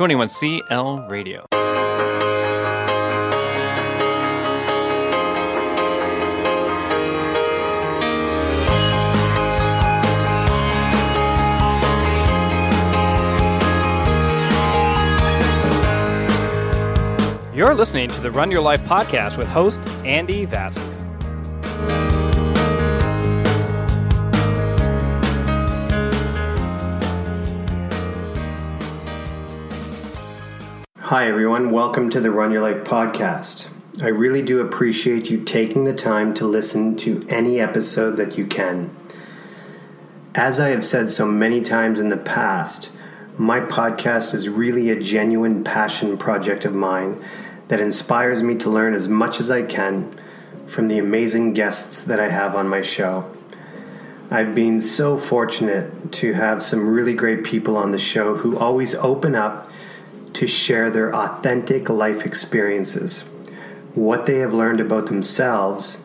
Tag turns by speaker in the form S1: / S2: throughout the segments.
S1: 21CL Radio. You're listening to the Run Your Life podcast with host Andy Vasily.
S2: Hi, everyone. Welcome to the Run Your Life podcast. I really do appreciate you taking the time to listen to any episode that you can. As I have said so many times in the past, my podcast is really a genuine passion project of mine that inspires me to learn as much as I can from the amazing guests that I have on my show. I've been so fortunate to have some really great people on the show who always open up to share their authentic life experiences, what they have learned about themselves,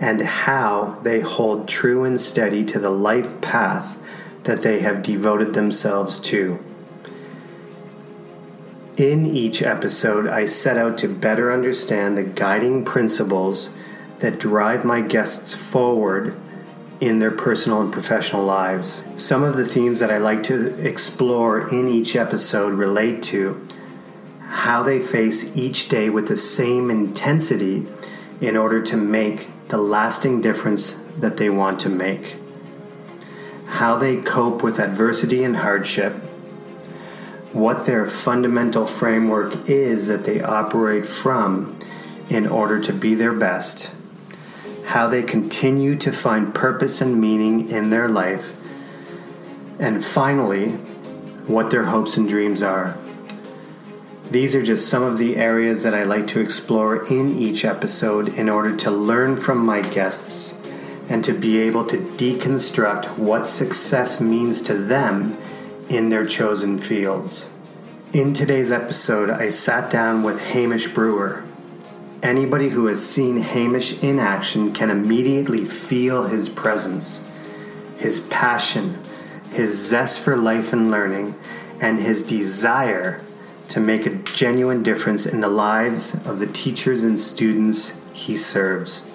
S2: and how they hold true and steady to the life path that they have devoted themselves to. In each episode, I set out to better understand the guiding principles that drive my guests forward in their personal and professional lives. Some of the themes that I like to explore in each episode relate to how they face each day with the same intensity in order to make the lasting difference that they want to make, how they cope with adversity and hardship, what their fundamental framework is that they operate from in order to be their best how they continue to find purpose and meaning in their life, and finally, what their hopes and dreams are. These are just some of the areas that I like to explore in each episode in order to learn from my guests and to be able to deconstruct what success means to them in their chosen fields. In today's episode, I sat down with Hamish Brewer, Anybody who has seen Hamish in action can immediately feel his presence, his passion, his zest for life and learning, and his desire to make a genuine difference in the lives of the teachers and students he serves.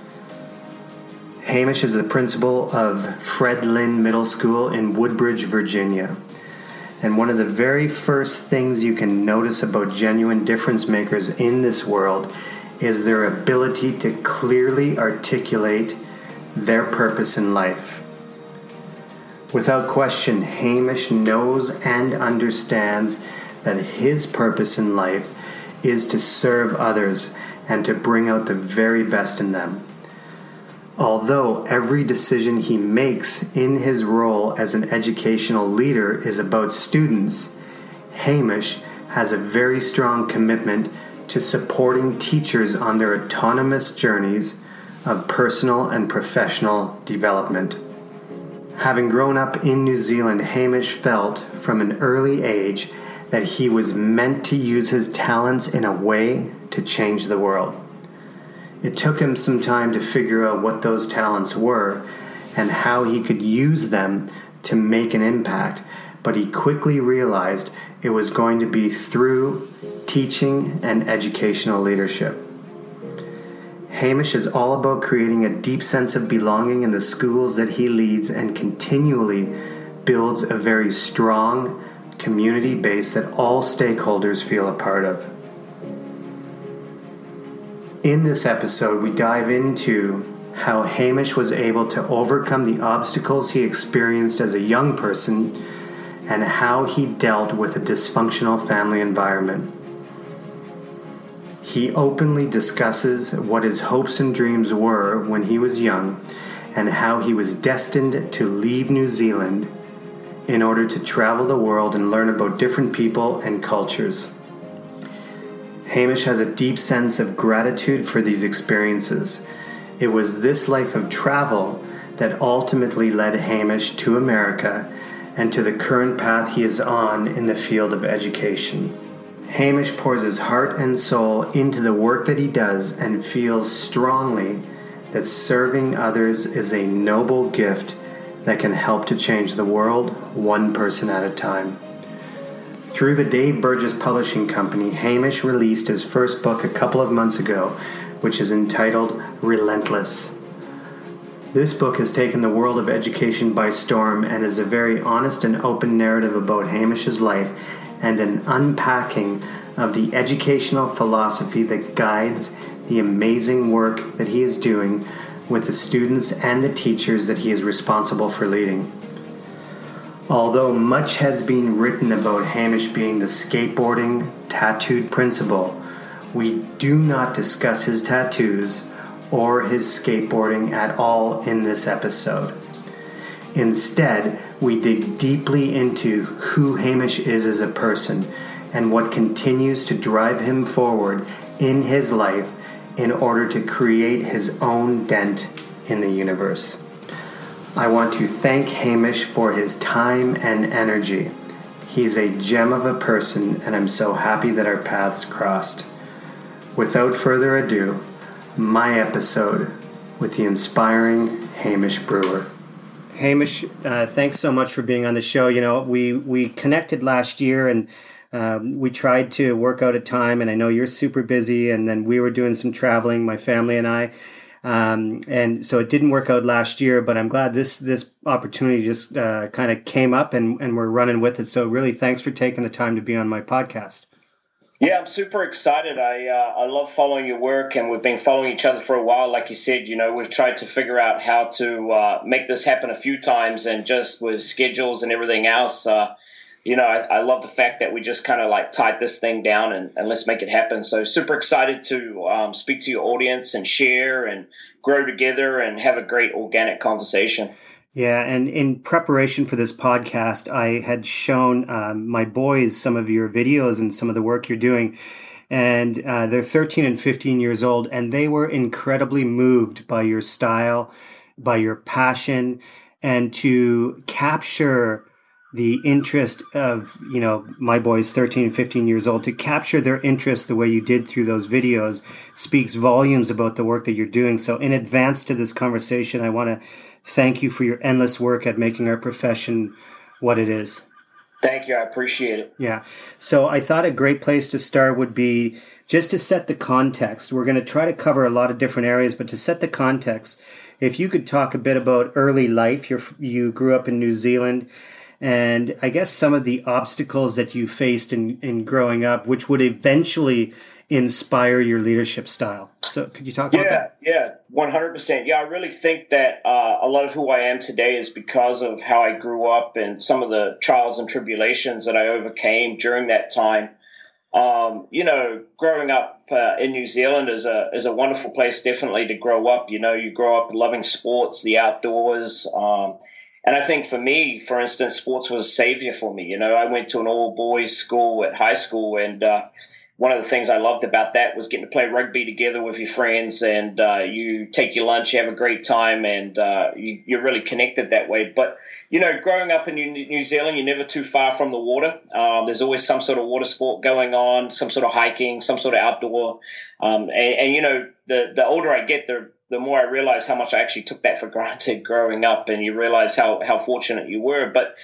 S2: Hamish is the principal of Fred Lynn Middle School in Woodbridge, Virginia. And one of the very first things you can notice about genuine difference makers in this world is their ability to clearly articulate their purpose in life. Without question, Hamish knows and understands that his purpose in life is to serve others and to bring out the very best in them. Although every decision he makes in his role as an educational leader is about students, Hamish has a very strong commitment to supporting teachers on their autonomous journeys of personal and professional development. Having grown up in New Zealand, Hamish felt from an early age that he was meant to use his talents in a way to change the world. It took him some time to figure out what those talents were and how he could use them to make an impact, but he quickly realized it was going to be through teaching and educational leadership. Hamish is all about creating a deep sense of belonging in the schools that he leads and continually builds a very strong community base that all stakeholders feel a part of. In this episode, we dive into how Hamish was able to overcome the obstacles he experienced as a young person and how he dealt with a dysfunctional family environment. He openly discusses what his hopes and dreams were when he was young and how he was destined to leave New Zealand in order to travel the world and learn about different people and cultures. Hamish has a deep sense of gratitude for these experiences. It was this life of travel that ultimately led Hamish to America and to the current path he is on in the field of education. Hamish pours his heart and soul into the work that he does and feels strongly that serving others is a noble gift that can help to change the world one person at a time. Through the Dave Burgess Publishing Company, Hamish released his first book a couple of months ago, which is entitled Relentless. This book has taken the world of education by storm and is a very honest and open narrative about Hamish's life and an unpacking of the educational philosophy that guides the amazing work that he is doing with the students and the teachers that he is responsible for leading. Although much has been written about Hamish being the skateboarding tattooed principal, we do not discuss his tattoos or his skateboarding at all in this episode. Instead, we dig deeply into who Hamish is as a person and what continues to drive him forward in his life in order to create his own dent in the universe. I want to thank Hamish for his time and energy. He's a gem of a person, and I'm so happy that our paths crossed. Without further ado, my episode with the inspiring Hamish Brewer. Hamish, uh, thanks so much for being on the show. You know, we we connected last year and um, we tried to work out a time, and I know you're super busy. And then we were doing some traveling, my family and I, um, and so it didn't work out last year. But I'm glad this this opportunity just uh, kind of came up, and and we're running with it. So really, thanks for taking the time to be on my podcast.
S3: Yeah, I'm super excited. I uh, I love following your work, and we've been following each other for a while. Like you said, you know, we've tried to figure out how to uh, make this happen a few times, and just with schedules and everything else, uh, you know, I, I, love the fact that we just kind of like tied this thing down and, and, let's make it happen. So super excited to um, speak to your audience and share and grow together and have a great organic conversation.
S2: Yeah, and in preparation for this podcast, I had shown um, my boys some of your videos and some of the work you're doing. And uh, they're 13 and 15 years old, and they were incredibly moved by your style, by your passion, and to capture the interest of you know my boys 13 15 years old to capture their interest the way you did through those videos speaks volumes about the work that you're doing so in advance to this conversation i want to thank you for your endless work at making our profession what it is.
S3: Thank you. I appreciate it.
S2: Yeah. So I thought a great place to start would be just to set the context. We're going to try to cover a lot of different areas, but to set the context, if you could talk a bit about early life, you you grew up in New Zealand, and I guess some of the obstacles that you faced in, in growing up, which would eventually inspire your leadership style. So, could you talk
S3: yeah,
S2: about that?
S3: Yeah, one hundred percent. Yeah, I really think that uh, a lot of who I am today is because of how I grew up and some of the trials and tribulations that I overcame during that time. Um, you know, growing up uh, in New Zealand is a is a wonderful place, definitely to grow up. You know, you grow up loving sports, the outdoors. Um, and I think for me, for instance, sports was a savior for me. You know, I went to an all boys school at high school, and uh, one of the things I loved about that was getting to play rugby together with your friends, and uh, you take your lunch, you have a great time, and uh, you, are really connected that way. But you know, growing up in New Zealand, you're never too far from the water. Um, there's always some sort of water sport going on, some sort of hiking, some sort of outdoor. Um, and, and, you know, the the older I get, the the more I realize how much I actually took that for granted growing up, and you realize how how fortunate you were. But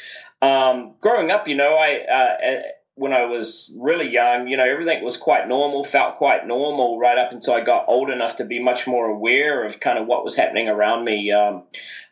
S3: um, growing up, you know, I uh, when I was really young, you know, everything was quite normal, felt quite normal right up until I got old enough to be much more aware of kind of what was happening around me. Um,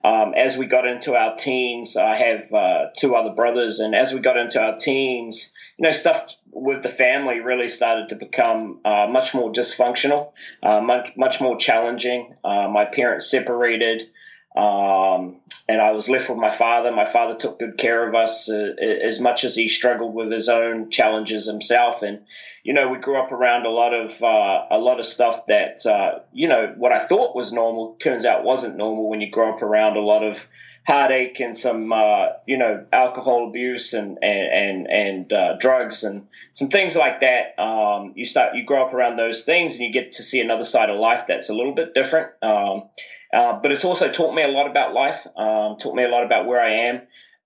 S3: um, as we got into our teens, I have uh, two other brothers, and as we got into our teens, you know, stuff with the family really started to become uh, much more dysfunctional, uh, much much more challenging. Uh, my parents separated. Um, and I was left with my father. My father took good care of us uh, as much as he struggled with his own challenges himself. And you know, we grew up around a lot of uh, a lot of stuff that uh, you know what I thought was normal turns out wasn't normal when you grow up around a lot of heartache and some uh, you know alcohol abuse and and and, and uh, drugs and some things like that. Um, you start you grow up around those things and you get to see another side of life that's a little bit different. Um, uh, but it's also taught me a lot about life. Um, taught me a lot about where I am.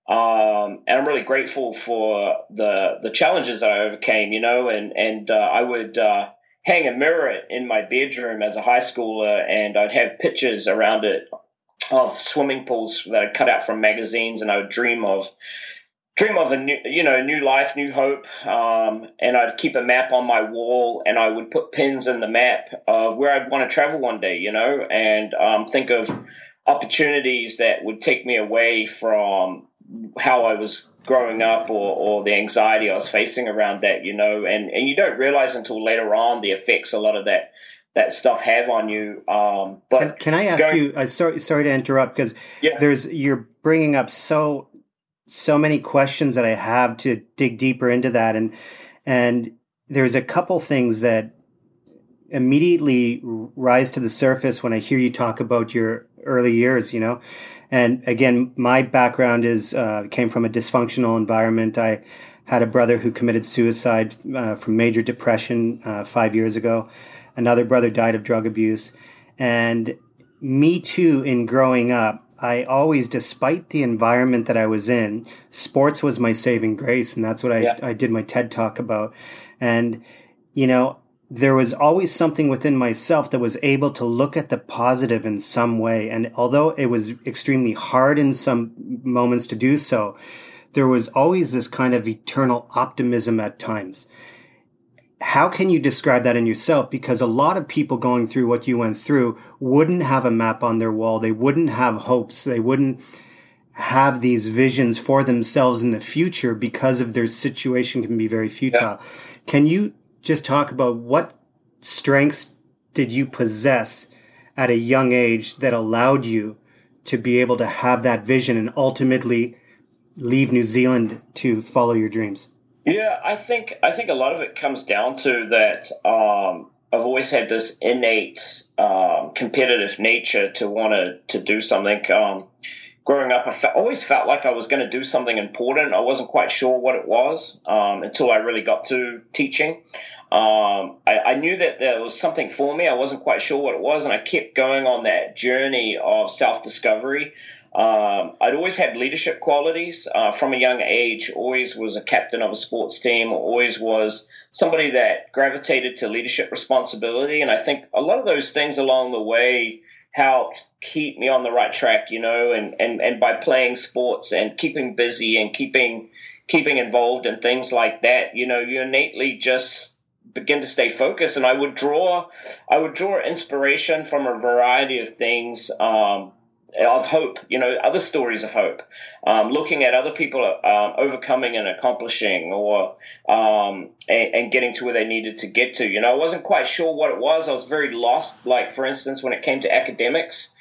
S3: Um, and I'm really grateful for the the challenges that I overcame. You know, and and uh, I would uh, hang a mirror in my bedroom as a high schooler, and I'd have pictures around it of swimming pools that I cut out from magazines, and I would dream of dream of a new, you know, new life, new hope. Um, and I'd keep a map on my wall, and I would put pins in the map of where I'd want to travel one day, you know, and um, think of opportunities that would take me away from how I was growing up or, or the anxiety I was facing around that, you know, and, and you don't realize until later on the effects a lot of that that stuff have on you. Um, but
S2: can, can, I ask going, you? Uh, sorry, sorry to interrupt because yeah. there's you're bringing up so so many questions that I have to dig deeper into that, and and there's a couple things that immediately rise to the surface when I hear you talk about your early years. You know, and again, my background is uh, came from a dysfunctional environment. I had a brother who committed suicide uh, from major depression uh, five years ago. Another brother died of drug abuse. And me too, in growing up, I always, despite the environment that I was in, sports was my saving grace. And that's what I, yeah. I did my TED talk about. And, you know, there was always something within myself that was able to look at the positive in some way. And although it was extremely hard in some moments to do so, there was always this kind of eternal optimism at times how can you describe that in yourself? Because a lot of people going through what you went through wouldn't have a map on their wall. They wouldn't have hopes. They wouldn't have these visions for themselves in the future because of their situation can be very futile. Yeah. Can you just talk about what strengths did you possess at a young age that allowed you to be able to have that vision and ultimately leave New Zealand to follow your dreams?
S3: Yeah, I think I think a lot of it comes down to that. Um, I've always had this innate um, competitive nature to want to to do something. Um, growing up, I fe- always felt like I was going to do something important. I wasn't quite sure what it was um, until I really got to teaching. Um, I, I, knew that there was something for me. I wasn't quite sure what it was, and I kept going on that journey of self discovery. Um, I'd always had leadership qualities uh, from a young age. Always was a captain of a sports team. Always was somebody that gravitated to leadership responsibility. And I think a lot of those things along the way helped keep me on the right track. You know, and and and by playing sports and keeping busy and keeping keeping involved in things like that, you know, you innately just begin to stay focused. And I would draw I would draw inspiration from a variety of things. Um, of hope, you know, other stories of hope, um, looking at other people um, overcoming and accomplishing or um, and, and, getting to where they needed to get to. You know, I wasn't quite sure what it was. I was very lost. Like, for instance, when it came to academics,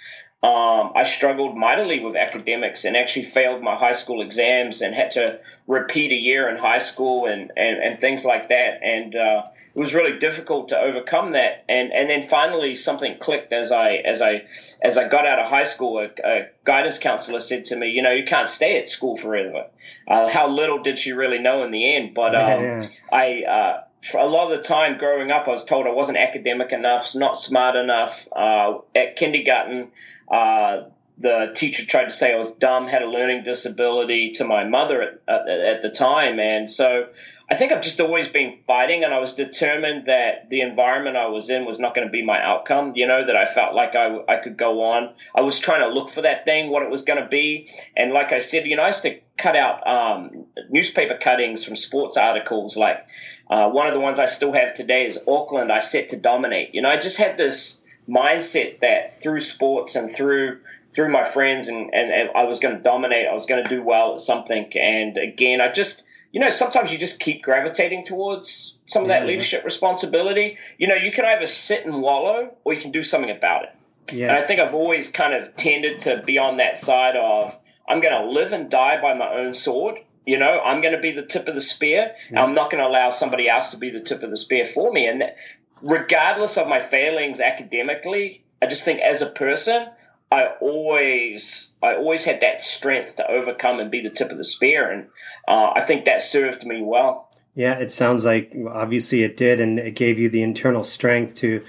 S3: um, I struggled mightily with academics and actually failed my high school exams and had to repeat a year in high school and, and, and things like that. And uh, it was really difficult to overcome that. And and then finally something clicked as I as I as I got out of high school. A, a guidance counselor said to me, "You know, you can't stay at school forever." Uh, how little did she really know in the end? But um, yeah, yeah. I. Uh, for a lot of the time growing up, I was told I wasn't academic enough, not smart enough. Uh, at kindergarten, uh, the teacher tried to say I was dumb, had a learning disability to my mother at, at, the time. And so I think I've just always been fighting, and I was determined that the environment I was in was not going to be my outcome, you know, that I felt like I, I could go on. I was trying to look for that thing, what it was going to be. And like I said, you know, I used to cut out um, newspaper cuttings from sports articles like uh, one of the ones I still have today is Auckland, I set to dominate. You know, I just had this mindset that through sports and through through my friends and, and, and I was going to dominate, I was going to do well at something. And again, I just, you know, sometimes you just keep gravitating towards some of that mm-hmm. leadership responsibility. You know, you can either sit and wallow or you can do something about it. Yeah. And I think I've always kind of tended to be on that side of I'm going to live and die by my own sword. You know, I'm going to be the tip of the spear. Yeah. I'm not going to allow somebody else to be the tip of the spear for me. And that, regardless of my failings academically, I just think as a person, I always I always had that strength to overcome and be the tip of the spear, and uh, I think that served me well.
S2: Yeah, it sounds like obviously it did, and it gave you the internal strength to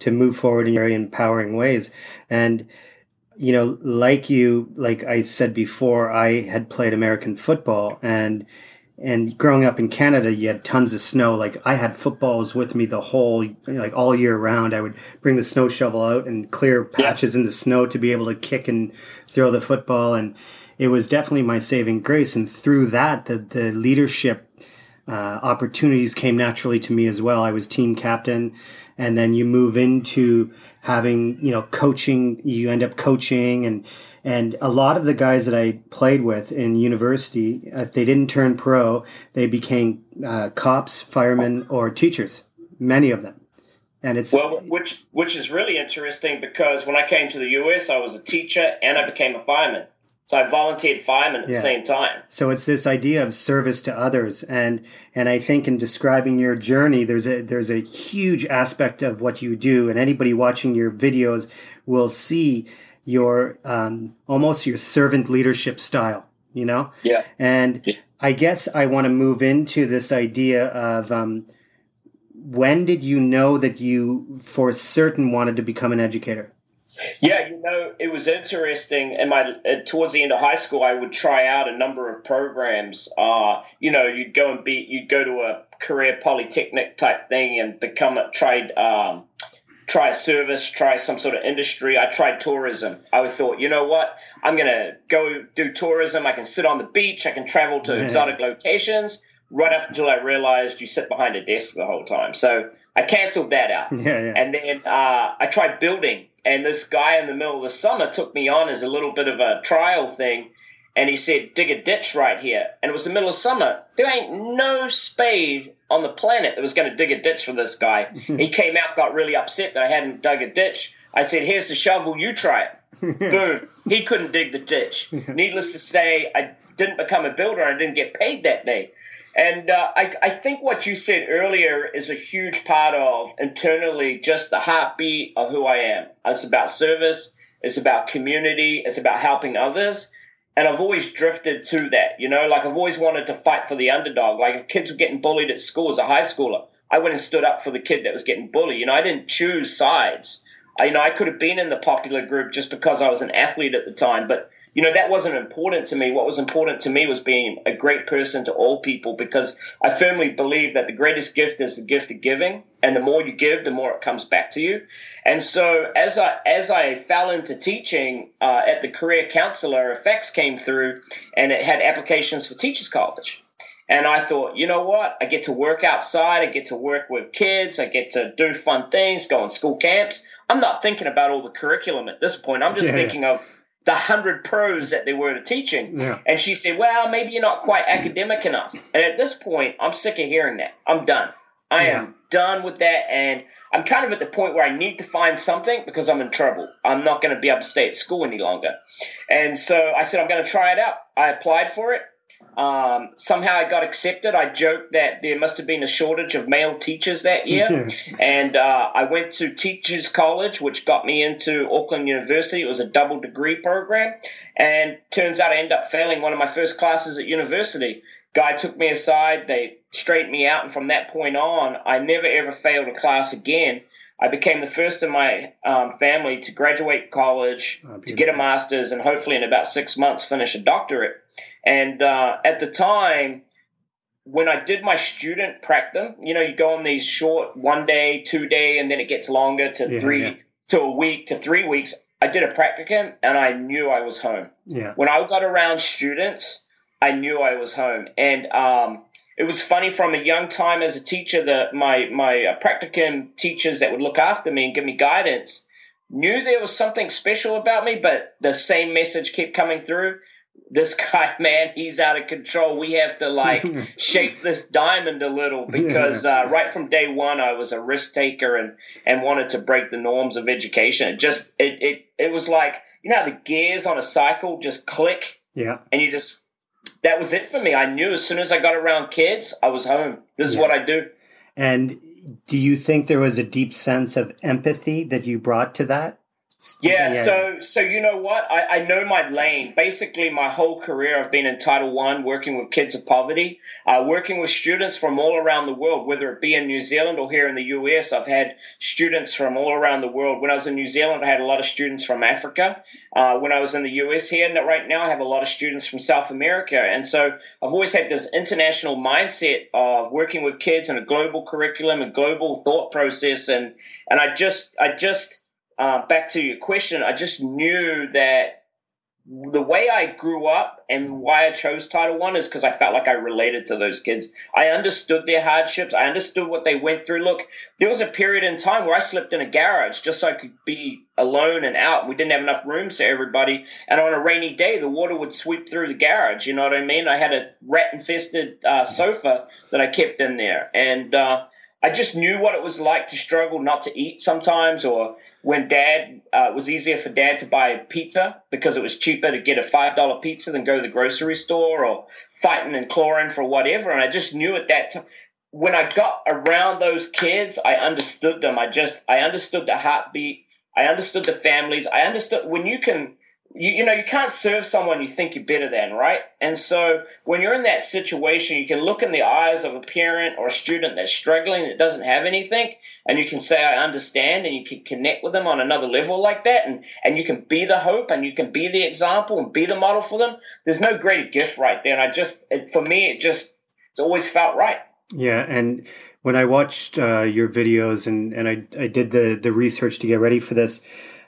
S2: to move forward in very empowering ways. And you know, like you, like I said before, I had played American football and, and growing up in Canada, you had tons of snow. Like I had footballs with me the whole, like all year round. I would bring the snow shovel out and clear patches yeah. in the snow to be able to kick and throw the football. And it was definitely my saving grace. And through that, the, the leadership uh, opportunities came naturally to me as well. I was team captain, and then you move into having, you know, coaching. You end up coaching, and and a lot of the guys that I played with in university, if they didn't turn pro, they became uh, cops, firemen, or teachers. Many of them. And it's
S3: well, which which is really interesting because when I came to the US, I was a teacher and I became a fireman. So I volunteered fireman at yeah. the same time.
S2: So it's this idea of service to others, and and I think in describing your journey, there's a there's a huge aspect of what you do, and anybody watching your videos will see your um, almost your servant leadership style. You know.
S3: Yeah.
S2: And yeah. I guess I want to move into this idea of. Um, when did you know that you for certain wanted to become an educator
S3: yeah you know it was interesting and my uh, towards the end of high school i would try out a number of programs uh, you know you'd go and be you'd go to a career polytechnic type thing and become a trade um, try a service try some sort of industry i tried tourism i thought you know what i'm going to go do tourism i can sit on the beach i can travel to yeah. exotic locations right up until I realized you sit behind a desk the whole time. So I canceled that out.
S2: Yeah, yeah.
S3: And then uh, I tried building, and this guy in the middle of the summer took me on as a little bit of a trial thing. And he said, dig a ditch right here. And it was the middle of summer. There ain't no spade on the planet that was going to dig a ditch for this guy. he came out, got really upset that I hadn't dug a ditch. I said, here's the shovel, you try it. Boom. He couldn't dig the ditch. Needless to say, I didn't become a builder. I didn't get paid that day. And uh, I, I think what you said earlier is a huge part of internally just the heartbeat of who I am. It's about service, it's about community, it's about helping others. And I've always drifted to that, you know, like I've always wanted to fight for the underdog. Like if kids were getting bullied at school as a high schooler, I went and stood up for the kid that was getting bullied. You know, I didn't choose sides. I, you know, I could have been in the popular group just because I was an athlete at the time, but you know, that wasn't important to me. What was important to me was being a great person to all people because I firmly believe that the greatest gift is the gift of giving. And the more you give, the more it comes back to you. And so as I, as I fell into teaching uh, at the career counselor, effects came through and it had applications for teachers college. And I thought, you know what? I get to work outside. I get to work with kids. I get to do fun things, go on school camps. I'm not thinking about all the curriculum at this point. I'm just yeah. thinking of the hundred pros that they were to teaching.
S2: Yeah.
S3: And she said, Well, maybe you're not quite academic enough. And at this point, I'm sick of hearing that. I'm done. I yeah. am done with that. And I'm kind of at the point where I need to find something because I'm in trouble. I'm not going to be able to stay at school any longer. And so I said, I'm going to try it out. I applied for it. Um, somehow I got accepted. I joked that there must have been a shortage of male teachers that year. and uh, I went to Teachers College, which got me into Auckland University. It was a double degree program. And turns out I ended up failing one of my first classes at university. Guy took me aside, they straightened me out. And from that point on, I never ever failed a class again. I became the first in my um, family to graduate college, oh, to get a master's, and hopefully in about six months finish a doctorate. And uh, at the time, when I did my student practicum, you know, you go on these short one day, two day, and then it gets longer to yeah, three yeah. to a week to three weeks. I did a practicum and I knew I was home.
S2: Yeah.
S3: When I got around students, I knew I was home. And um, it was funny from a young time as a teacher that my my uh, practicum teachers that would look after me and give me guidance knew there was something special about me, but the same message kept coming through this guy, man, he's out of control. We have to like shape this diamond a little because uh, right from day one, I was a risk taker and and wanted to break the norms of education. It just it it it was like you know the gears on a cycle just click.
S2: Yeah,
S3: and you just that was it for me. I knew as soon as I got around kids, I was home. This is yeah. what I do.
S2: And do you think there was a deep sense of empathy that you brought to that?
S3: Yeah, yeah, so so you know what? I, I know my lane. Basically, my whole career I've been in Title One, working with kids of poverty, uh, working with students from all around the world, whether it be in New Zealand or here in the US. I've had students from all around the world. When I was in New Zealand, I had a lot of students from Africa. Uh, when I was in the US here, and right now I have a lot of students from South America. And so I've always had this international mindset of working with kids in a global curriculum, a global thought process, and and I just I just uh, back to your question, I just knew that the way I grew up and why I chose Title One is because I felt like I related to those kids. I understood their hardships. I understood what they went through. Look, there was a period in time where I slept in a garage just so I could be alone and out. We didn't have enough rooms for everybody. And on a rainy day, the water would sweep through the garage. You know what I mean? I had a rat infested uh, sofa that I kept in there. And, uh, I just knew what it was like to struggle not to eat sometimes, or when dad, uh, it was easier for dad to buy pizza because it was cheaper to get a $5 pizza than go to the grocery store or fighting and clawing for whatever. And I just knew at that time, when I got around those kids, I understood them. I just, I understood the heartbeat. I understood the families. I understood when you can you, you know you can't serve someone you think you're better than right? And so when you're in that situation you can look in the eyes of a parent or a student that's struggling that doesn't have anything and you can say i understand and you can connect with them on another level like that and and you can be the hope and you can be the example and be the model for them. There's no greater gift right there and i just it, for me it just it's always felt right.
S2: Yeah and when i watched uh, your videos and and i i did the the research to get ready for this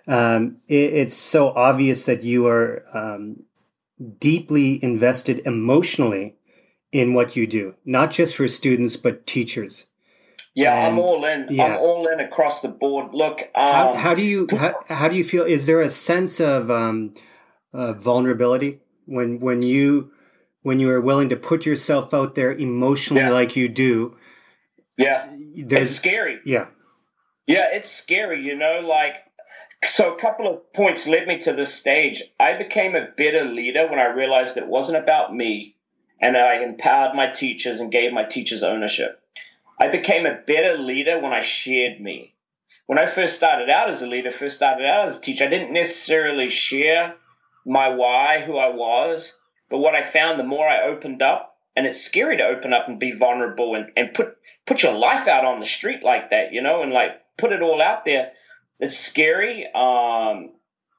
S2: um, it, it's so obvious that you are um, deeply invested emotionally in what you do, not just for students but teachers.
S3: Yeah, and, I'm all in. Yeah. I'm all in across the board. Look, um,
S2: how, how, do you how, how, do you feel? Is there a sense of um, uh, vulnerability when when you when you are willing to put yourself out there emotionally yeah. like you do?
S3: Yeah, it's scary.
S2: Yeah,
S3: yeah, it's scary. You know, like so, a couple of points led me to this stage. I became a better leader when I realized it wasn't about me and I empowered my teachers and gave my teachers ownership. I became a better leader when I shared me. When I first started out as a leader, first started out as a teacher, I didn't necessarily share my why, who I was. But what I found, the more I opened up, and it's scary to open up and be vulnerable and, and put put your life out on the street like that, you know, and like put it all out there it's scary. Um,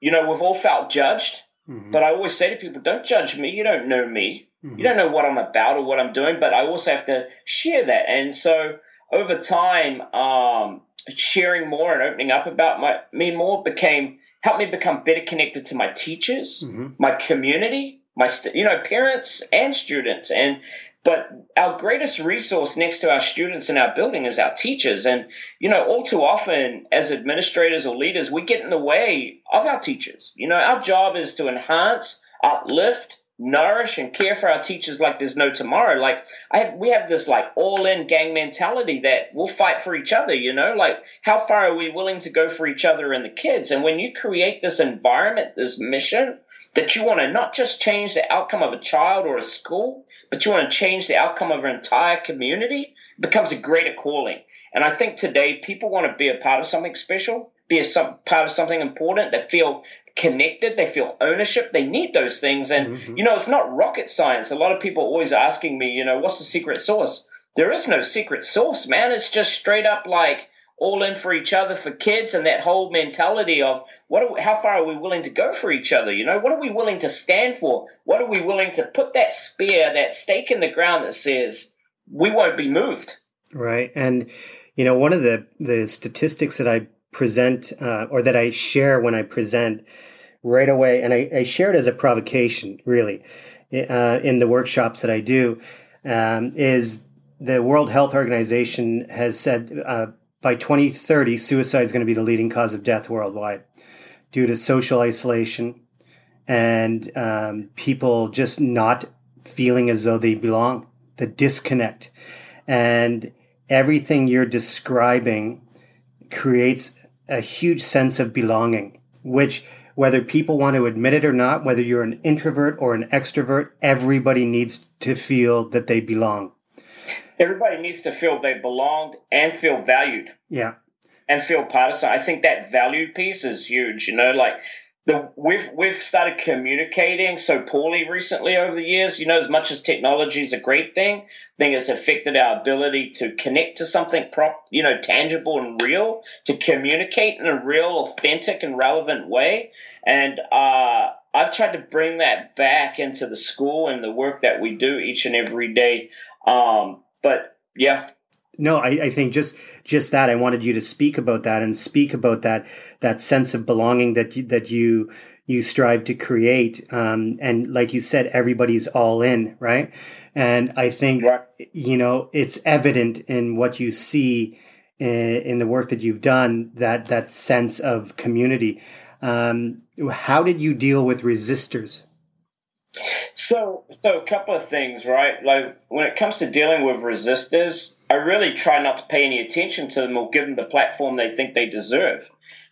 S3: you know, we've all felt judged, mm-hmm. but I always say to people, don't judge me. You don't know me. Mm-hmm. You don't know what I'm about or what I'm doing, but I also have to share that. And so over time, um, sharing more and opening up about my, me more became helped me become better connected to my teachers, mm-hmm. my community, my you know parents and students and but our greatest resource next to our students in our building is our teachers. And, you know, all too often as administrators or leaders, we get in the way of our teachers. You know, our job is to enhance, uplift, nourish, and care for our teachers like there's no tomorrow. Like, I have, we have this like all in gang mentality that we'll fight for each other, you know, like how far are we willing to go for each other and the kids? And when you create this environment, this mission, that you want to not just change the outcome of a child or a school, but you want to change the outcome of an entire community, becomes a greater calling. And I think today people want to be a part of something special, be a some, part of something important. They feel connected, they feel ownership, they need those things. And, mm-hmm. you know, it's not rocket science. A lot of people always asking me, you know, what's the secret sauce? There is no secret sauce, man. It's just straight up like, all in for each other for kids and that whole mentality of what we, how far are we willing to go for each other? You know what are we willing to stand for? What are we willing to put that spear that stake in the ground that says we won't be moved
S2: right and you know one of the the statistics that i present uh, or that i share when i present right away and i, I share it as a provocation really uh, in the workshops that i do um, is the world health organization has said uh, by 2030, suicide is going to be the leading cause of death worldwide due to social isolation and um, people just not feeling as though they belong, the disconnect. And everything you're describing creates a huge sense of belonging, which whether people want to admit it or not, whether you're an introvert or an extrovert, everybody needs to feel that they belong
S3: everybody needs to feel they belong and feel valued.
S2: Yeah.
S3: And feel part of something. I think that value piece is huge. You know, like the we've we've started communicating so poorly recently over the years. You know, as much as technology is a great thing, I think it's affected our ability to connect to something prop, you know, tangible and real, to communicate in a real, authentic, and relevant way. And uh, I've tried to bring that back into the school and the work that we do each and every day. Um, but yeah,
S2: no, I, I think just just that. I wanted you to speak about that and speak about that that sense of belonging that you, that you you strive to create. Um, and like you said, everybody's all in, right? And I think right. you know it's evident in what you see in, in, the work that you've done that that sense of community. Um, how did you deal with resistors?
S3: So, so a couple of things, right? Like when it comes to dealing with resistors, I really try not to pay any attention to them or give them the platform they think they deserve.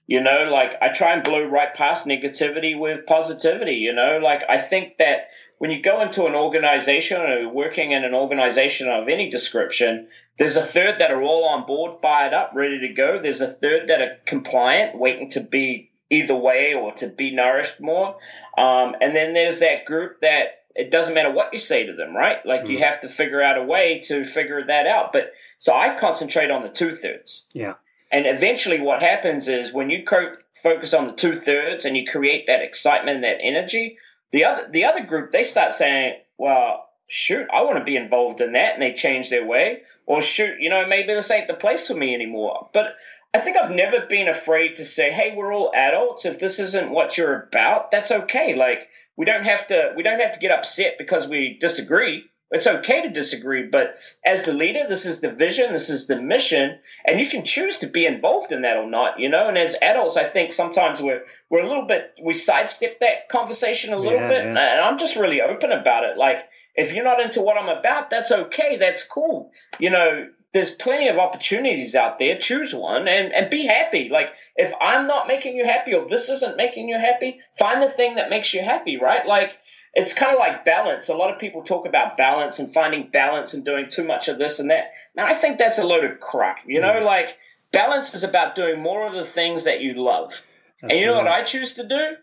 S3: You know, like I try and blow right past negativity with positivity. You know, like I think that when you go into an organization or working in an organization of any description, there's a third that are all on board, fired up, ready to go. There's a third that are compliant, waiting to be either way or to be nourished more. Um, and then there's that group that it doesn't matter what you say to them, right? Like mm. you have to figure out a way to figure that out. But so I concentrate on the two thirds.
S2: Yeah.
S3: And eventually, what happens is when you co- focus on the two thirds and you create that excitement and that energy, the other the other group they start saying, "Well, shoot, I want to be involved in that," and they change their way. Or shoot, you know, maybe this ain't the place for me anymore. But I think I've never been afraid to say, "Hey, we're all adults. If this isn't what you're about, that's okay." Like we don't have to we don't have to get upset because we disagree. It's okay to disagree, but as the leader, this is the vision, this is the mission, and you can choose to be involved in that or not, you know. And as adults, I think sometimes we're we're a little bit we sidestep that conversation a little yeah, bit, yeah. and I'm just really open about it. Like, if you're not into what I'm about, that's okay, that's cool, you know there's plenty of opportunities out there. Choose one and, and be happy. Like if I'm not making you happy or this isn't making you happy, find the thing that makes you happy, right? Like it's kind of like balance. A lot of people talk about balance and finding balance and doing too much of this and that. Now I think that's a load of crap. You know, mm. like balance is about doing more of the things that you love. That's and you know right. what I choose to do?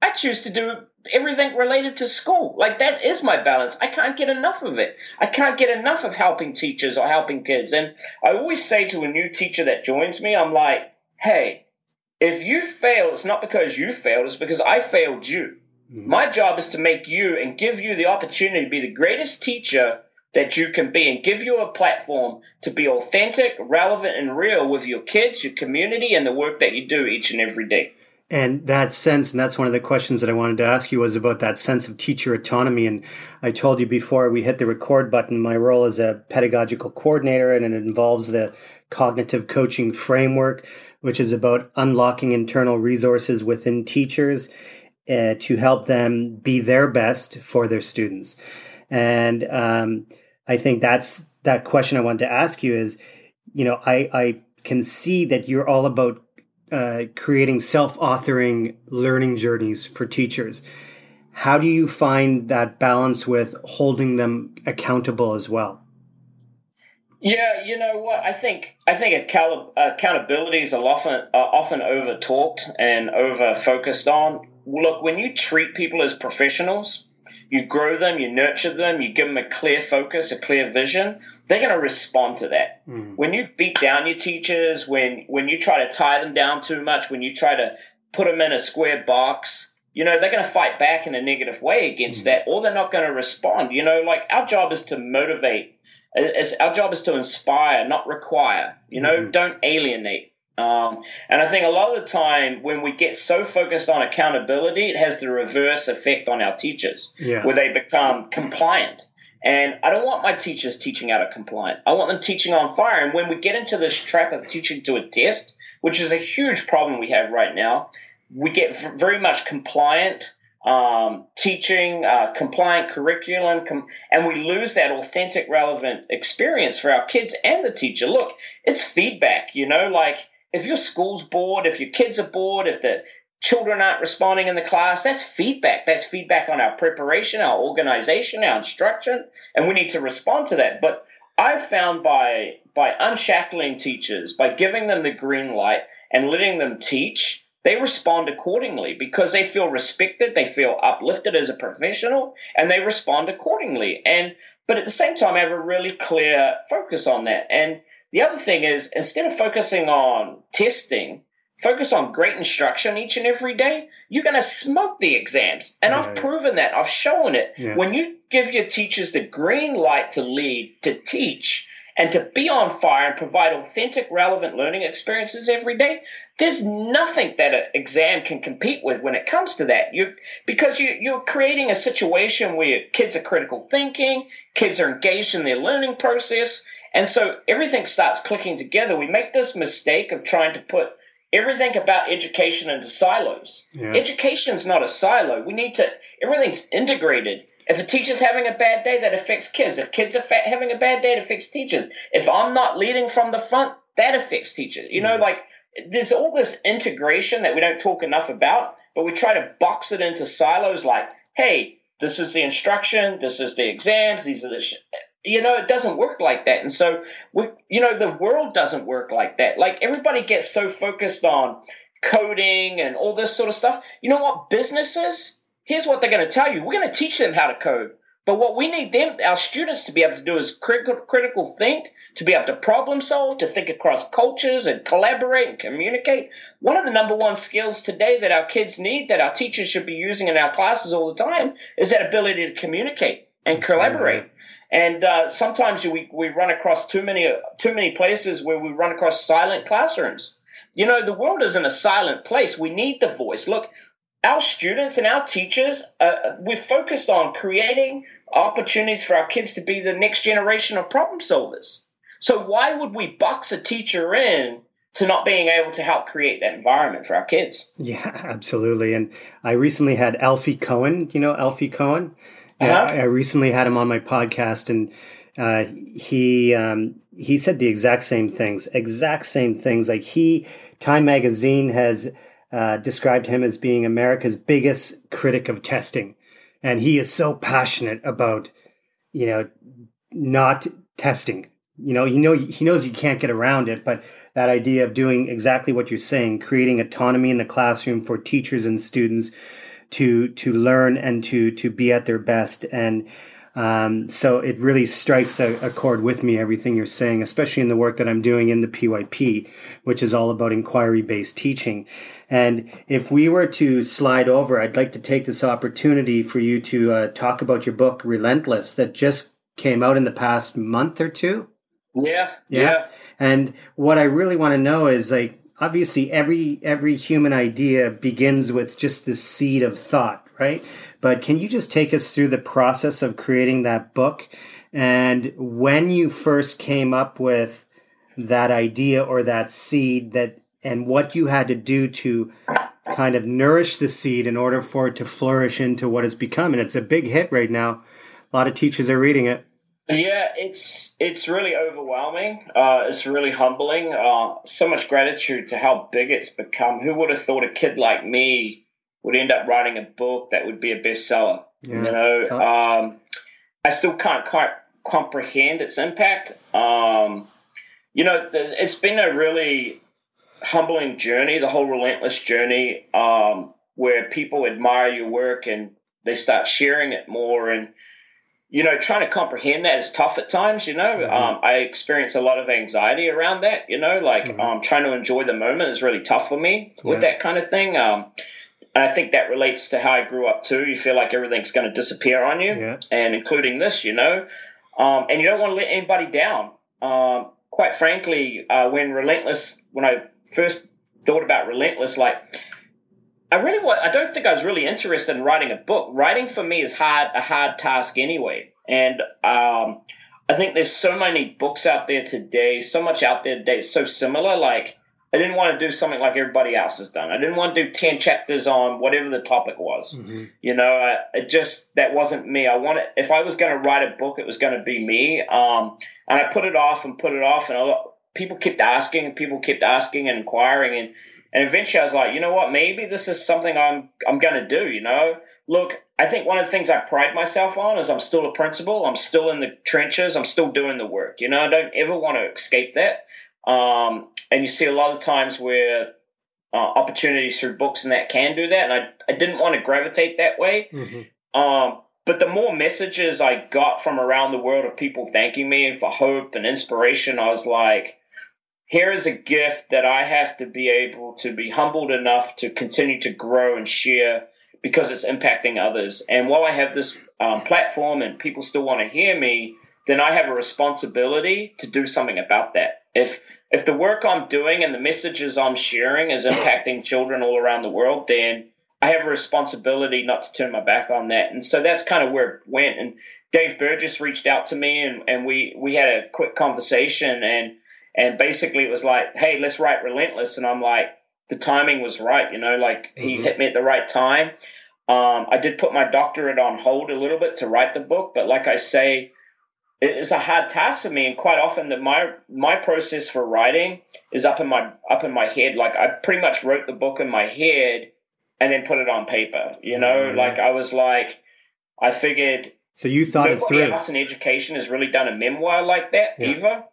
S3: I choose to do everything related to school. Like that is my balance. I can't get enough of it. I can't get enough of helping teachers or helping kids. And I always say to a new teacher that joins me, I'm like, hey, if you fail, it's not because you failed, it's because I failed you. Mm-hmm. My job is to make you and give you the opportunity to be the greatest teacher that you can be and give you a platform to be authentic, relevant, and real with your kids, your community, and the work that you do each and every day.
S2: And that sense, and that's one of the questions that I wanted to ask you was about that sense of teacher autonomy. And I told you before we hit the record button, my role as a pedagogical coordinator, and it involves the cognitive coaching framework, which is about unlocking internal resources within teachers uh, to help them be their best for their students. And um, I think that's that question I wanted to ask you is, you know, I, I can see that you're all about uh, creating self-authoring learning journeys for teachers. How do you find that balance with holding them accountable as well?
S3: Yeah, you know what? I think I think account- accountability is often uh, often over talked and over focused on. Look, when you treat people as professionals, you grow them, you nurture them, you give them a clear focus, a clear vision, they're going to respond to that. Mm. When you beat down your teachers, when when you try to tie them down too much, when you try to put them in a square box, you know, they're going to fight back in a negative way against mm. that, or they're not going to respond. You know, like our job is to motivate. It's, our job is to inspire, not require. You know, mm. don't alienate. Um, and I think a lot of the time when we get so focused on accountability, it has the reverse effect on our teachers, yeah. where they become compliant. And I don't want my teachers teaching out of compliant. I want them teaching on fire. And when we get into this trap of teaching to a test, which is a huge problem we have right now, we get very much compliant um, teaching, uh, compliant curriculum, com- and we lose that authentic, relevant experience for our kids and the teacher. Look, it's feedback, you know, like if your school's bored, if your kids are bored, if the children aren't responding in the class, that's feedback. That's feedback on our preparation, our organization, our instruction, and we need to respond to that. But I've found by by unshackling teachers, by giving them the green light and letting them teach, they respond accordingly because they feel respected, they feel uplifted as a professional, and they respond accordingly. And but at the same time, I have a really clear focus on that. And the other thing is, instead of focusing on testing, focus on great instruction each and every day, you're going to smoke the exams. And I've proven that. I've shown it. Yeah. When you give your teachers the green light to lead, to teach, and to be on fire and provide authentic, relevant learning experiences every day, there's nothing that an exam can compete with when it comes to that. You because you, you're creating a situation where kids are critical thinking, kids are engaged in their learning process, and so everything starts clicking together. We make this mistake of trying to put everything about education into silos. Yeah. Education's not a silo. We need to everything's integrated. If a teacher's having a bad day, that affects kids. If kids are fa- having a bad day, it affects teachers. If I'm not leading from the front, that affects teachers. You know, mm. like there's all this integration that we don't talk enough about, but we try to box it into silos like, hey, this is the instruction, this is the exams, these are the. Sh-. You know, it doesn't work like that. And so, we, you know, the world doesn't work like that. Like everybody gets so focused on coding and all this sort of stuff. You know what? Businesses, here's what they're going to tell you we're going to teach them how to code. But what we need them, our students, to be able to do is critical, critical think, to be able to problem solve, to think across cultures and collaborate and communicate. One of the number one skills today that our kids need, that our teachers should be using in our classes all the time, is that ability to communicate and collaborate. And uh, sometimes we, we run across too many too many places where we run across silent classrooms. You know, the world isn't a silent place. We need the voice. Look, our students and our teachers, uh, we're focused on creating opportunities for our kids to be the next generation of problem solvers. So why would we box a teacher in to not being able to help create that environment for our kids?
S2: Yeah, absolutely. And I recently had Alfie Kohn. You know Alfie Kohn? Uh-huh. I, I recently had him on my podcast, and uh, he um, he said the exact same things, exact same things. Like he, Time Magazine has uh, described him as being America's biggest critic of testing. And he is so passionate about, you know, not testing. You know, you know, he knows you can't get around it, but that idea of doing exactly what you're saying, creating autonomy in the classroom for teachers and students to to learn and to to be at their best and um, so it really strikes a, a, chord with me, everything you're saying, especially in the work that I'm doing in the PYP, which is all about inquiry based teaching. And if we were to slide over, I'd like to take this opportunity for you to uh, talk about your book, Relentless, that just came out in the past month or two.
S3: Yeah, yeah. yeah.
S2: And what I really want to know is like, obviously every every human idea begins with just this seed of thought right? But can you just take us through the process of creating that book? And when you first came up with that idea or that seed that and what you had to do to kind of nourish the seed in order for it to flourish into what it's become and it's a big hit right now. A lot of teachers are reading it
S3: yeah, it's it's really overwhelming. Uh, it's really humbling. Uh, so much gratitude to how big it's become. Who would have thought a kid like me would end up writing a book that would be a bestseller. Yeah. You know, um, I still can't quite comprehend its impact. Um, you know, it's been a really humbling journey, the whole relentless journey, um, where people admire your work and they start sharing it more. And, you know, trying to comprehend that is tough at times, you know. Mm-hmm. Um, I experience a lot of anxiety around that, you know, like mm-hmm. um, trying to enjoy the moment is really tough for me yeah. with that kind of thing. Um, and I think that relates to how I grew up too. You feel like everything's going to disappear on you, yeah. and including this, you know, um, and you don't want to let anybody down. Um, quite frankly, uh, when Relentless, when I first thought about Relentless, like I really want, I don't think I was really interested in writing a book. Writing for me is hard, a hard task anyway, and um, I think there's so many books out there today, so much out there today, so similar, like I didn't want to do something like everybody else has done. I didn't want to do 10 chapters on whatever the topic was. Mm-hmm. You know, I, it just, that wasn't me. I wanted, if I was going to write a book, it was going to be me. Um, and I put it off and put it off. And lot, people kept asking, and people kept asking and inquiring. And, and eventually I was like, you know what? Maybe this is something I'm, I'm going to do, you know? Look, I think one of the things I pride myself on is I'm still a principal. I'm still in the trenches. I'm still doing the work. You know, I don't ever want to escape that. Um, and you see a lot of times where uh, opportunities through books and that can do that. And I, I didn't want to gravitate that way. Mm-hmm. Um, but the more messages I got from around the world of people thanking me and for hope and inspiration, I was like, here is a gift that I have to be able to be humbled enough to continue to grow and share because it's impacting others. And while I have this um, platform and people still want to hear me, then I have a responsibility to do something about that. If if the work I'm doing and the messages I'm sharing is impacting children all around the world, then I have a responsibility not to turn my back on that. And so that's kind of where it went. And Dave Burgess reached out to me and, and we, we had a quick conversation and and basically it was like, hey, let's write Relentless. And I'm like, the timing was right, you know, like mm-hmm. he hit me at the right time. Um, I did put my doctorate on hold a little bit to write the book, but like I say, it's a hard task for me and quite often that my my process for writing is up in my up in my head like i pretty much wrote the book in my head and then put it on paper you know mm-hmm. like i was like i figured
S2: so you thought it through
S3: else in education has really done a memoir like that yeah. either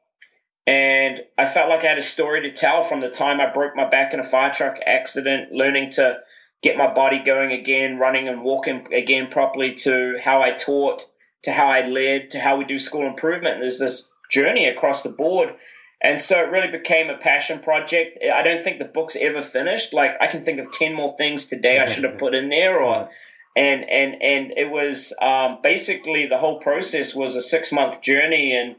S3: and i felt like i had a story to tell from the time i broke my back in a fire truck accident learning to get my body going again running and walking again properly to how i taught to how I led to how we do school improvement. There's this journey across the board. And so it really became a passion project. I don't think the book's ever finished. Like I can think of 10 more things today I should have put in there or and and and it was um, basically the whole process was a six month journey and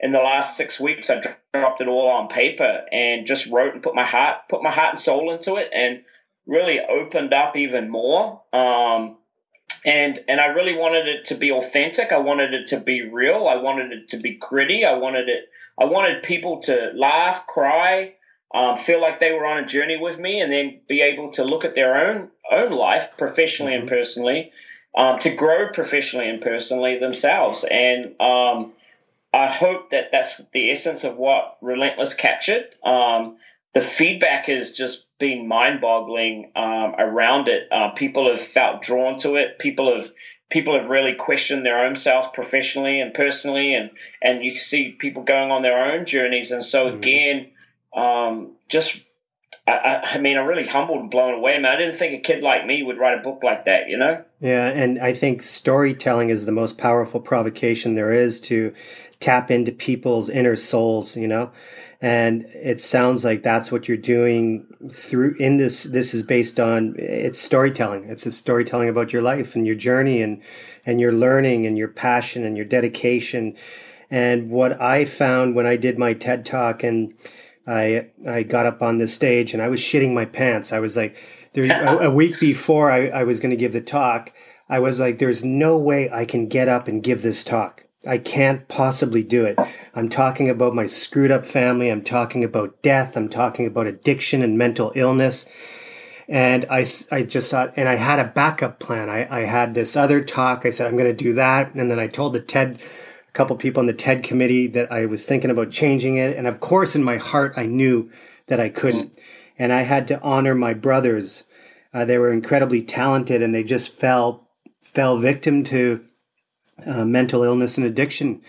S3: in the last six weeks I dropped it all on paper and just wrote and put my heart put my heart and soul into it and really opened up even more um, and and I really wanted it to be authentic. I wanted it to be real. I wanted it to be gritty. I wanted it. I wanted people to laugh, cry, um, feel like they were on a journey with me, and then be able to look at their own own life, professionally mm-hmm. and personally, um, to grow professionally and personally themselves. And um, I hope that that's the essence of what Relentless captured. Um, the feedback has just been mind-boggling um, around it. Uh, people have felt drawn to it. People have people have really questioned their own self professionally and personally, and and you see people going on their own journeys. And so mm-hmm. again, um, just I, I, mean, I'm really humbled and blown away. Man, I didn't think a kid like me would write a book like that. You know?
S2: Yeah, and I think storytelling is the most powerful provocation there is to tap into people's inner souls. You know and it sounds like that's what you're doing through in this this is based on it's storytelling it's a storytelling about your life and your journey and and your learning and your passion and your dedication and what i found when i did my ted talk and i i got up on the stage and i was shitting my pants i was like there a, a week before i, I was going to give the talk i was like there's no way i can get up and give this talk I can't possibly do it. I'm talking about my screwed up family. I'm talking about death. I'm talking about addiction and mental illness. And I, I just thought, and I had a backup plan. I, I had this other talk. I said, I'm going to do that. And then I told the TED, couple people on the TED committee that I was thinking about changing it. And of course, in my heart, I knew that I couldn't. And I had to honor my brothers. Uh, they were incredibly talented and they just fell, fell victim to uh, mental illness and addiction.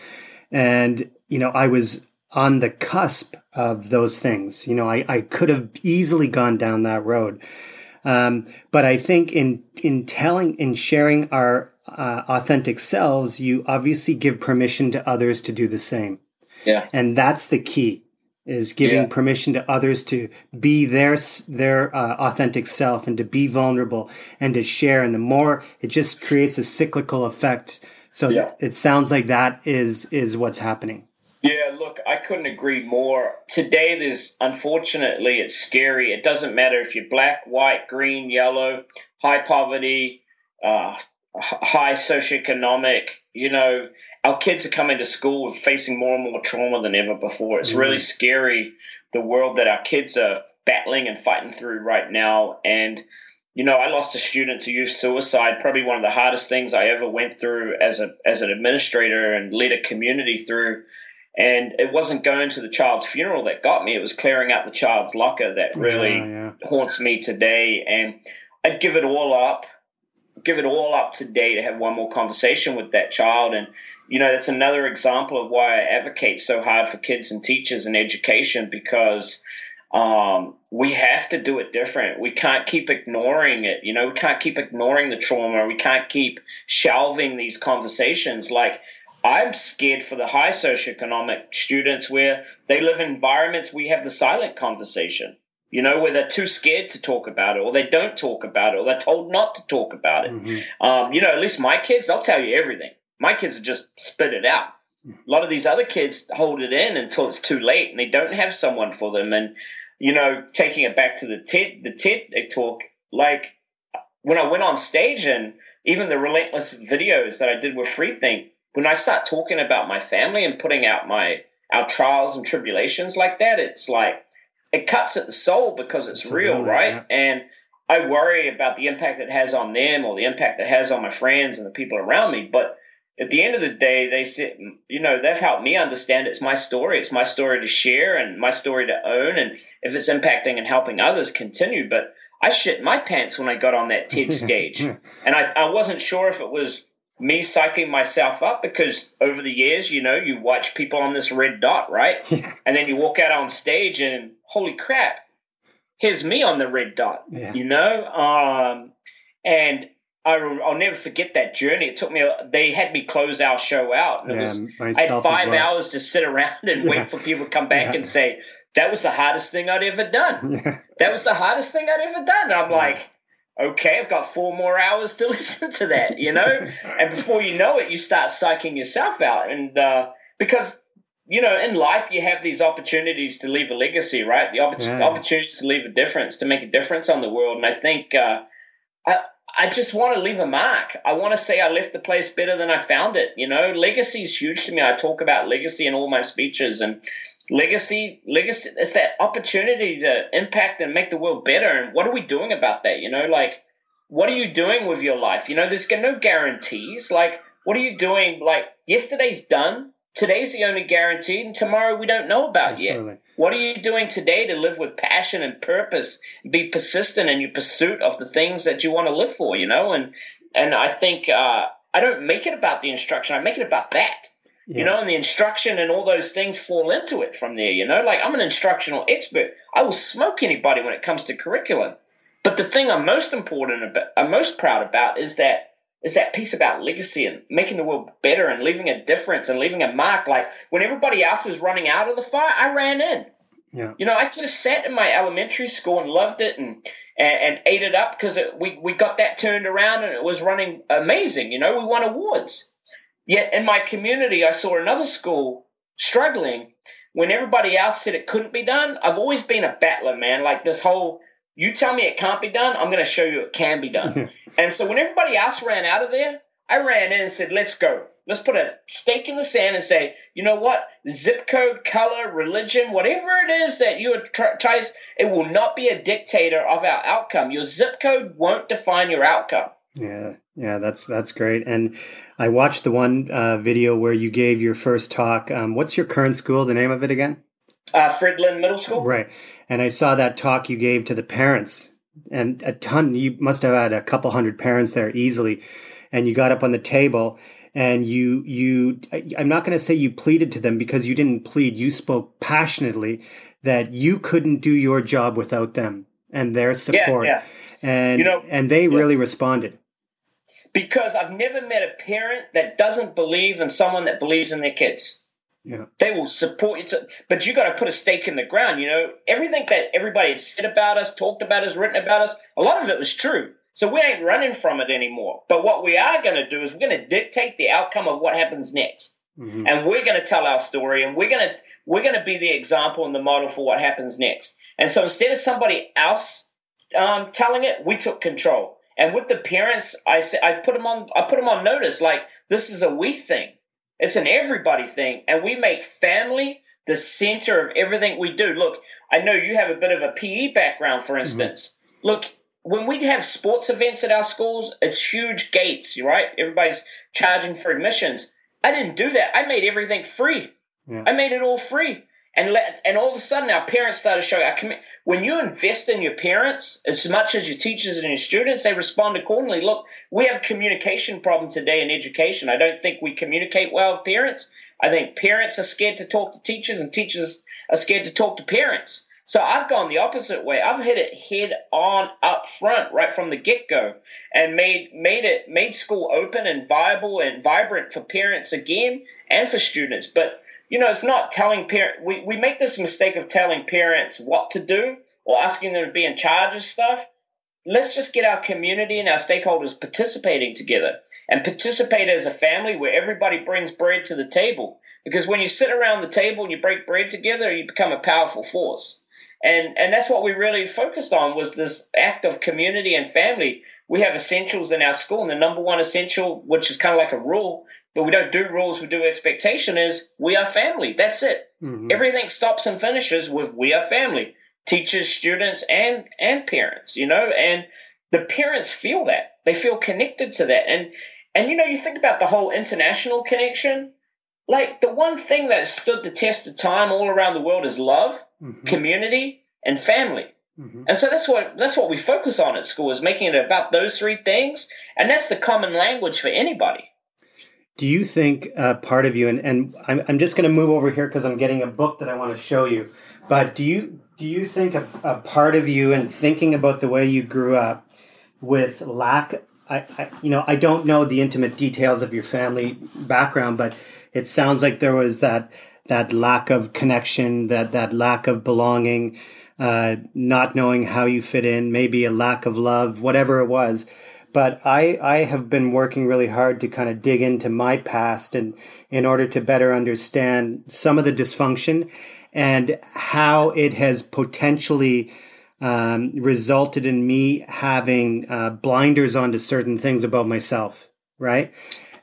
S2: And, you know, I was on the cusp of those things. You know, I, I could have easily gone down that road. Um, but I think in, in telling, in sharing our uh, authentic selves, you obviously give permission to others to do the same.
S3: Yeah.
S2: And that's the key is giving yeah. permission to others to be their their uh, authentic self and to be vulnerable and to share and the more it just creates a cyclical effect so yeah. it sounds like that is is what's happening.
S3: Yeah, look, I couldn't agree more. Today, there's unfortunately, it's scary. It doesn't matter if you're black, white, green, yellow, high poverty, uh, high socioeconomic. You know, our kids are coming to school facing more and more trauma than ever before. It's mm-hmm. really scary the world that our kids are battling and fighting through right now. And you know, I lost a student to youth suicide, probably one of the hardest things I ever went through as a as an administrator and led a community through. And it wasn't going to the child's funeral that got me; it was clearing out the child's locker that really yeah, yeah. haunts me today. And I'd give it all up, give it all up today to have one more conversation with that child. And you know, that's another example of why I advocate so hard for kids and teachers and education because um, we have to do it different. We can't keep ignoring it. You know, we can't keep ignoring the trauma. We can't keep shelving these conversations. Like, I'm scared for the high socioeconomic students where they live in environments we have the silent conversation, you know, where they're too scared to talk about it or they don't talk about it or they're told not to talk about it. Mm-hmm. Um, you know, at least my kids, I'll tell you everything. My kids just spit it out. a lot of these other kids hold it in until it's too late and they don't have someone for them. And, you know, taking it back to the TED, the TED talk, like when I went on stage and even the relentless videos that I did with Freethink, when I start talking about my family and putting out my our trials and tribulations like that, it's like it cuts at the soul because it's real, right? Yeah. And I worry about the impact it has on them or the impact it has on my friends and the people around me. But at the end of the day, they sit, you know, they've helped me understand it's my story. It's my story to share and my story to own. And if it's impacting and helping others, continue. But I shit my pants when I got on that TED stage. and I, I wasn't sure if it was me psyching myself up because over the years, you know, you watch people on this red dot, right? and then you walk out on stage and holy crap, here's me on the red dot, yeah. you know? Um, and I, will never forget that journey. It took me, they had me close our show out. Yeah, was, I had five well. hours to sit around and wait for people to come back and say, that was the hardest thing I'd ever done. That was the hardest thing I'd ever done. And I'm like, okay, I've got four more hours to listen to that, you know? and before you know it, you start psyching yourself out. And uh, because, you know, in life, you have these opportunities to leave a legacy, right? The opp- yeah. opportunities to leave a difference, to make a difference on the world. And I think uh, I, I just want to leave a mark. I want to say I left the place better than I found it. You know, legacy is huge to me. I talk about legacy in all my speeches. And legacy legacy it's that opportunity to impact and make the world better. And what are we doing about that? You know like what are you doing with your life? You know there's no guarantees. Like what are you doing? Like yesterday's done. Today's the only guarantee and tomorrow we don't know about Absolutely. yet what are you doing today to live with passion and purpose? Be persistent in your pursuit of the things that you want to live for you know? And and i think uh, i don't make it about the instruction. I make it about that yeah. You know, and the instruction and all those things fall into it from there. You know, like I'm an instructional expert. I will smoke anybody when it comes to curriculum. But the thing I'm most important about, I'm most proud about, is that is that piece about legacy and making the world better and leaving a difference and leaving a mark. Like when everybody else is running out of the fire, I ran in. Yeah. You know, I could have sat in my elementary school and loved it and and, and ate it up because we we got that turned around and it was running amazing. You know, we won awards. Yet in my community, I saw another school struggling when everybody else said it couldn't be done. I've always been a battler, man. Like this whole, you tell me it can't be done, I'm going to show you it can be done. and so when everybody else ran out of there, I ran in and said, let's go. Let's put a stake in the sand and say, you know what? Zip code, color, religion, whatever it is that you try, it will not be a dictator of our outcome. Your zip code won't define your outcome.
S2: Yeah, yeah, that's that's great. And I watched the one uh, video where you gave your first talk. Um, what's your current school? The name of it again?
S3: Uh, Fred Lynn Middle School.
S2: Right. And I saw that talk you gave to the parents, and a ton. You must have had a couple hundred parents there easily. And you got up on the table and you you. I'm not going to say you pleaded to them because you didn't plead. You spoke passionately that you couldn't do your job without them and their support. Yeah, yeah. And you know, and they yeah. really responded
S3: because I've never met a parent that doesn't believe in someone that believes in their kids. Yeah. They will support you, to, but you got to put a stake in the ground. You know, everything that everybody has said about us, talked about us, written about us, a lot of it was true. So we ain't running from it anymore. But what we are going to do is we're going to dictate the outcome of what happens next, mm-hmm. and we're going to tell our story, and we're going to we're going to be the example and the model for what happens next. And so instead of somebody else um, telling it, we took control. And with the parents, I say I put them on I put them on notice like this is a we thing. It's an everybody thing, and we make family the center of everything we do. Look, I know you have a bit of a PE background, for mm-hmm. instance. Mm-hmm. Look, when we have sports events at our schools, it's huge gates, right? Everybody's charging for admissions. I didn't do that. I made everything free. Yeah. I made it all free and let and all of a sudden our parents started showing our commi- when you invest in your parents as much as your teachers and your students they respond accordingly. Look we have a communication problem today in education. I don't think we communicate well with parents. I think parents are scared to talk to teachers and teachers are scared to talk to parents. So i've gone the opposite way. I've hit it head on up front right from the get-go and made made it made school open and viable and vibrant for parents again and for students. But you know, it's not telling parents, We, we make this mistake of telling parents what to do or asking them to be in charge of stuff. Let's just get our community and our stakeholders participating together and participate as a family where everybody brings bread to the table. because when you sit around the table and you break bread together, you become a powerful force. And and that's what we really focused on was this act of community and family. We have essentials in our school, and the number one essential, which is kind of like a rule, but we don't do rules, we do expectation, is we are family. That's it. Mm-hmm. Everything stops and finishes with we are family. Teachers, students, and and parents, you know, and the parents feel that. They feel connected to that. And and you know, you think about the whole international connection. Like the one thing that stood the test of time all around the world is love, mm-hmm. community, and family. Mm-hmm. And so that's what that's what we focus on at school is making it about those three things, and that's the common language for anybody.
S2: Do you think uh, part of you, and, and I'm, I'm just going to move over here because I'm getting a book that I want to show you, but do you do you think a, a part of you and thinking about the way you grew up with lack I, I, you know I don't know the intimate details of your family background, but it sounds like there was that that lack of connection, that that lack of belonging, uh, not knowing how you fit in, maybe a lack of love, whatever it was. But I I have been working really hard to kind of dig into my past and in order to better understand some of the dysfunction and how it has potentially um, resulted in me having uh, blinders onto certain things about myself, right?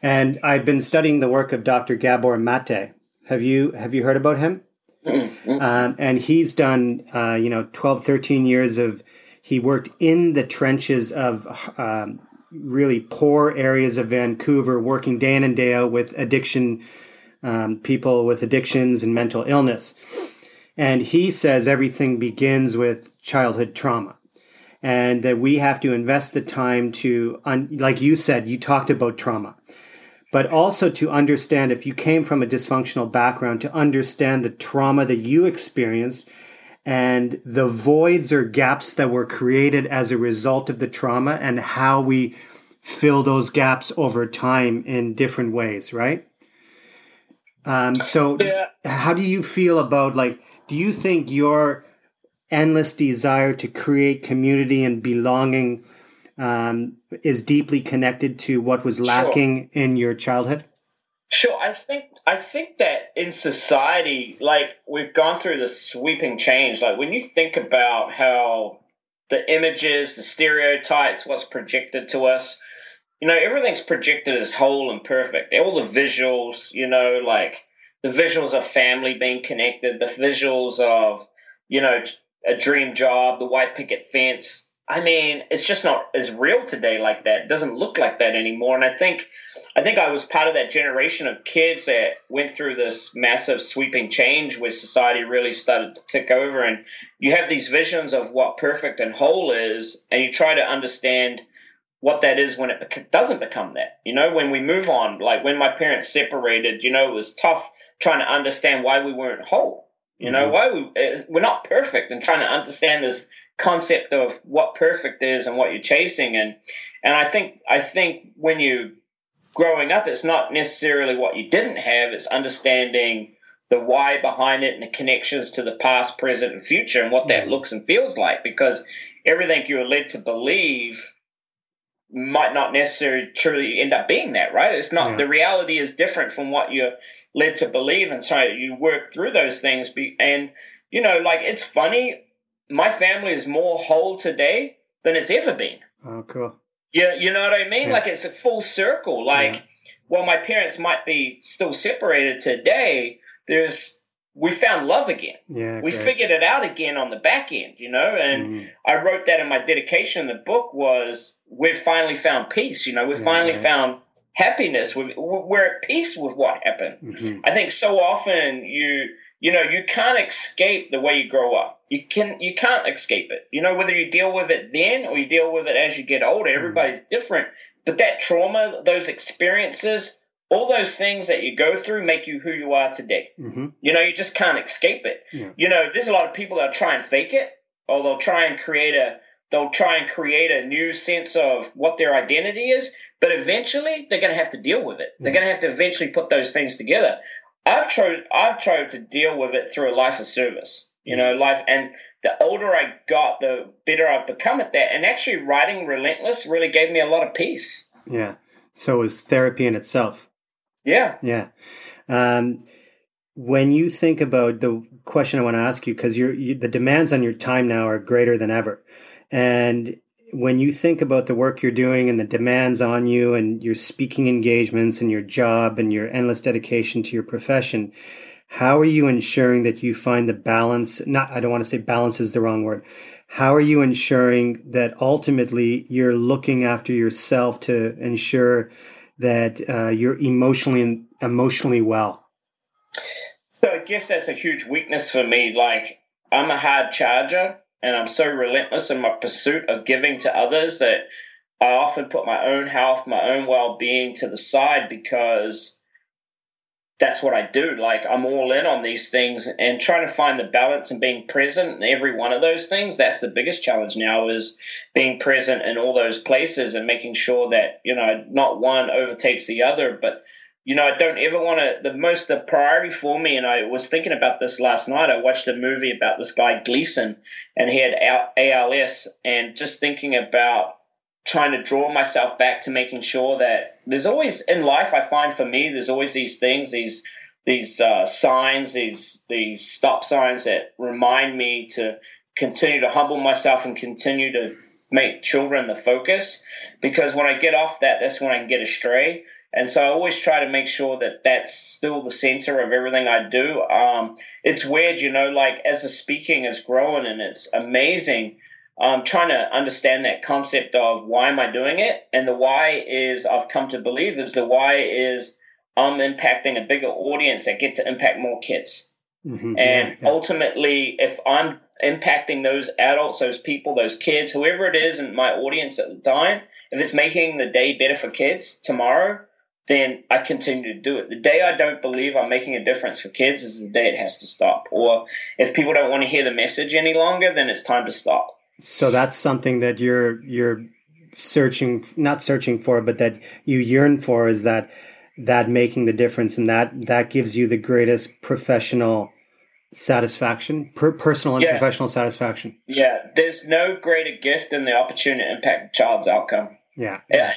S2: And I've been studying the work of Dr. Gabor Mate. Have you have you heard about him? Mm-hmm. Um, and he's done, uh, you know, 12, 13 years of, he worked in the trenches of um, really poor areas of Vancouver, working day in and day out with addiction, um, people with addictions and mental illness. And he says everything begins with childhood trauma and that we have to invest the time to, un- like you said, you talked about trauma, but also to understand if you came from a dysfunctional background, to understand the trauma that you experienced and the voids or gaps that were created as a result of the trauma and how we fill those gaps over time in different ways, right? Um, so, yeah. how do you feel about like, do you think your endless desire to create community and belonging um, is deeply connected to what was lacking sure. in your childhood?
S3: Sure, I think I think that in society, like we've gone through this sweeping change. Like when you think about how the images, the stereotypes, what's projected to us, you know, everything's projected as whole and perfect. All the visuals, you know, like the visuals of family being connected, the visuals of, you know, a dream job, the white picket fence. I mean, it's just not as real today like that. It doesn't look like that anymore. And I think I think I was part of that generation of kids that went through this massive sweeping change where society really started to tick over and you have these visions of what perfect and whole is and you try to understand what that is when it doesn't become that. You know, when we move on, like when my parents separated, you know, it was tough trying to understand why we weren't whole. You know, mm-hmm. why we we're not perfect and trying to understand this concept of what perfect is and what you're chasing and and I think I think when you growing up it's not necessarily what you didn't have, it's understanding the why behind it and the connections to the past, present, and future and what that mm-hmm. looks and feels like because everything you're led to believe might not necessarily truly end up being that, right? It's not yeah. the reality is different from what you're led to believe, and so you work through those things. Be, and you know, like it's funny. My family is more whole today than it's ever been.
S2: Oh, cool.
S3: Yeah, you know what I mean. Yeah. Like it's a full circle. Like, yeah. while my parents might be still separated today, there's we found love again.
S2: Yeah,
S3: we great. figured it out again on the back end, you know. And mm. I wrote that in my dedication. In the book was we've finally found peace. You know, we've yeah, finally found happiness. We're, we're at peace with what happened. Mm-hmm. I think so often you you know you can't escape the way you grow up. You can you can't escape it. You know whether you deal with it then or you deal with it as you get older. Everybody's mm-hmm. different. But that trauma, those experiences, all those things that you go through make you who you are today. Mm-hmm. You know, you just can't escape it. Yeah. You know, there's a lot of people that try and fake it, or they'll try and create a they'll try and create a new sense of what their identity is, but eventually they're going to have to deal with it. Yeah. They're going to have to eventually put those things together. I've tried I've tried to deal with it through a life of service. You know, life and the older I got, the better I've become at that. And actually writing Relentless really gave me a lot of peace.
S2: Yeah. So it was therapy in itself.
S3: Yeah.
S2: Yeah. Um, when you think about the question I want to ask you, because you, the demands on your time now are greater than ever, and when you think about the work you're doing and the demands on you and your speaking engagements and your job and your endless dedication to your profession, how are you ensuring that you find the balance? Not, I don't want to say balance is the wrong word. How are you ensuring that ultimately you're looking after yourself to ensure that uh, you're emotionally emotionally well?
S3: So I guess that's a huge weakness for me. Like I'm a hard charger, and I'm so relentless in my pursuit of giving to others that I often put my own health, my own well being to the side because that's what I do. Like I'm all in on these things and trying to find the balance and being present in every one of those things. That's the biggest challenge now is being present in all those places and making sure that, you know, not one overtakes the other, but you know, I don't ever want to. The most the priority for me, and I was thinking about this last night. I watched a movie about this guy Gleason, and he had ALS, and just thinking about trying to draw myself back to making sure that there's always in life. I find for me, there's always these things, these these uh, signs, these these stop signs that remind me to continue to humble myself and continue to make children the focus. Because when I get off that, that's when I can get astray and so I always try to make sure that that's still the center of everything I do. Um, it's weird, you know, like as the speaking is growing and it's amazing, I'm trying to understand that concept of why am I doing it? And the why is I've come to believe is the why is I'm impacting a bigger audience that get to impact more kids. Mm-hmm. And yeah, yeah. ultimately, if I'm impacting those adults, those people, those kids, whoever it is in my audience at the time, if it's making the day better for kids tomorrow, then I continue to do it. The day I don't believe I'm making a difference for kids is the day it has to stop. Or if people don't want to hear the message any longer, then it's time to stop.
S2: So that's something that you're you're searching not searching for, but that you yearn for is that that making the difference and that that gives you the greatest professional satisfaction, per, personal and yeah. professional satisfaction.
S3: Yeah, there's no greater gift than the opportunity to impact a child's outcome.
S2: Yeah.
S3: Yeah.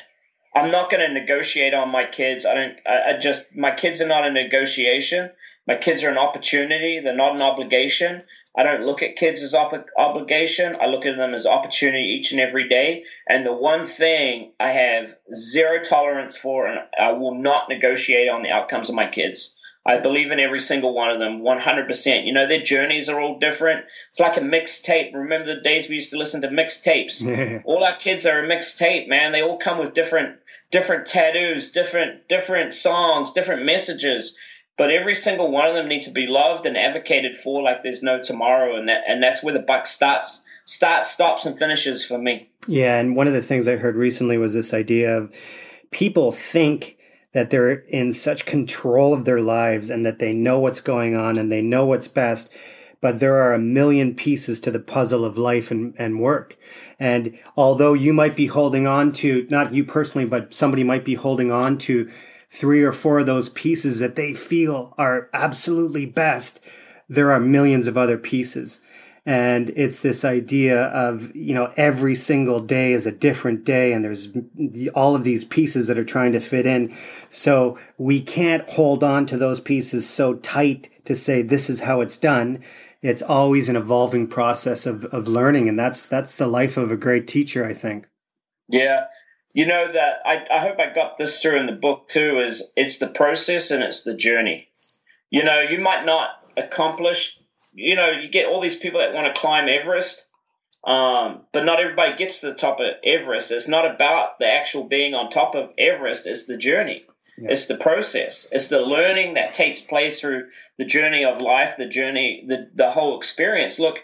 S3: I'm not going to negotiate on my kids. I don't. I, I, just my kids are not a negotiation. My kids are an opportunity. They're not an obligation. I don't look at kids as op- obligation. I look at them as opportunity each and every day. And the one thing I have zero tolerance for, and I will not negotiate on the outcomes of my kids. I believe in every single one of them 100%. You know, their journeys are all different. It's like a mixtape. Remember the days we used to listen to mixtapes? all our kids are a mixtape, man. They all come with different different tattoos, different different songs, different messages. But every single one of them needs to be loved and advocated for like there's no tomorrow and that and that's where the buck starts starts, stops and finishes for me.
S2: Yeah, and one of the things I heard recently was this idea of people think that they're in such control of their lives and that they know what's going on and they know what's best but there are a million pieces to the puzzle of life and, and work. And although you might be holding on to, not you personally, but somebody might be holding on to three or four of those pieces that they feel are absolutely best, there are millions of other pieces. And it's this idea of, you know, every single day is a different day and there's all of these pieces that are trying to fit in. So we can't hold on to those pieces so tight to say this is how it's done it's always an evolving process of, of learning and that's that's the life of a great teacher i think.
S3: Yeah. You know that I, I hope i got this through in the book too is it's the process and it's the journey. You know you might not accomplish you know you get all these people that want to climb everest um, but not everybody gets to the top of everest. It's not about the actual being on top of everest it's the journey yeah. It's the process. It's the learning that takes place through the journey of life, the journey, the, the whole experience. Look,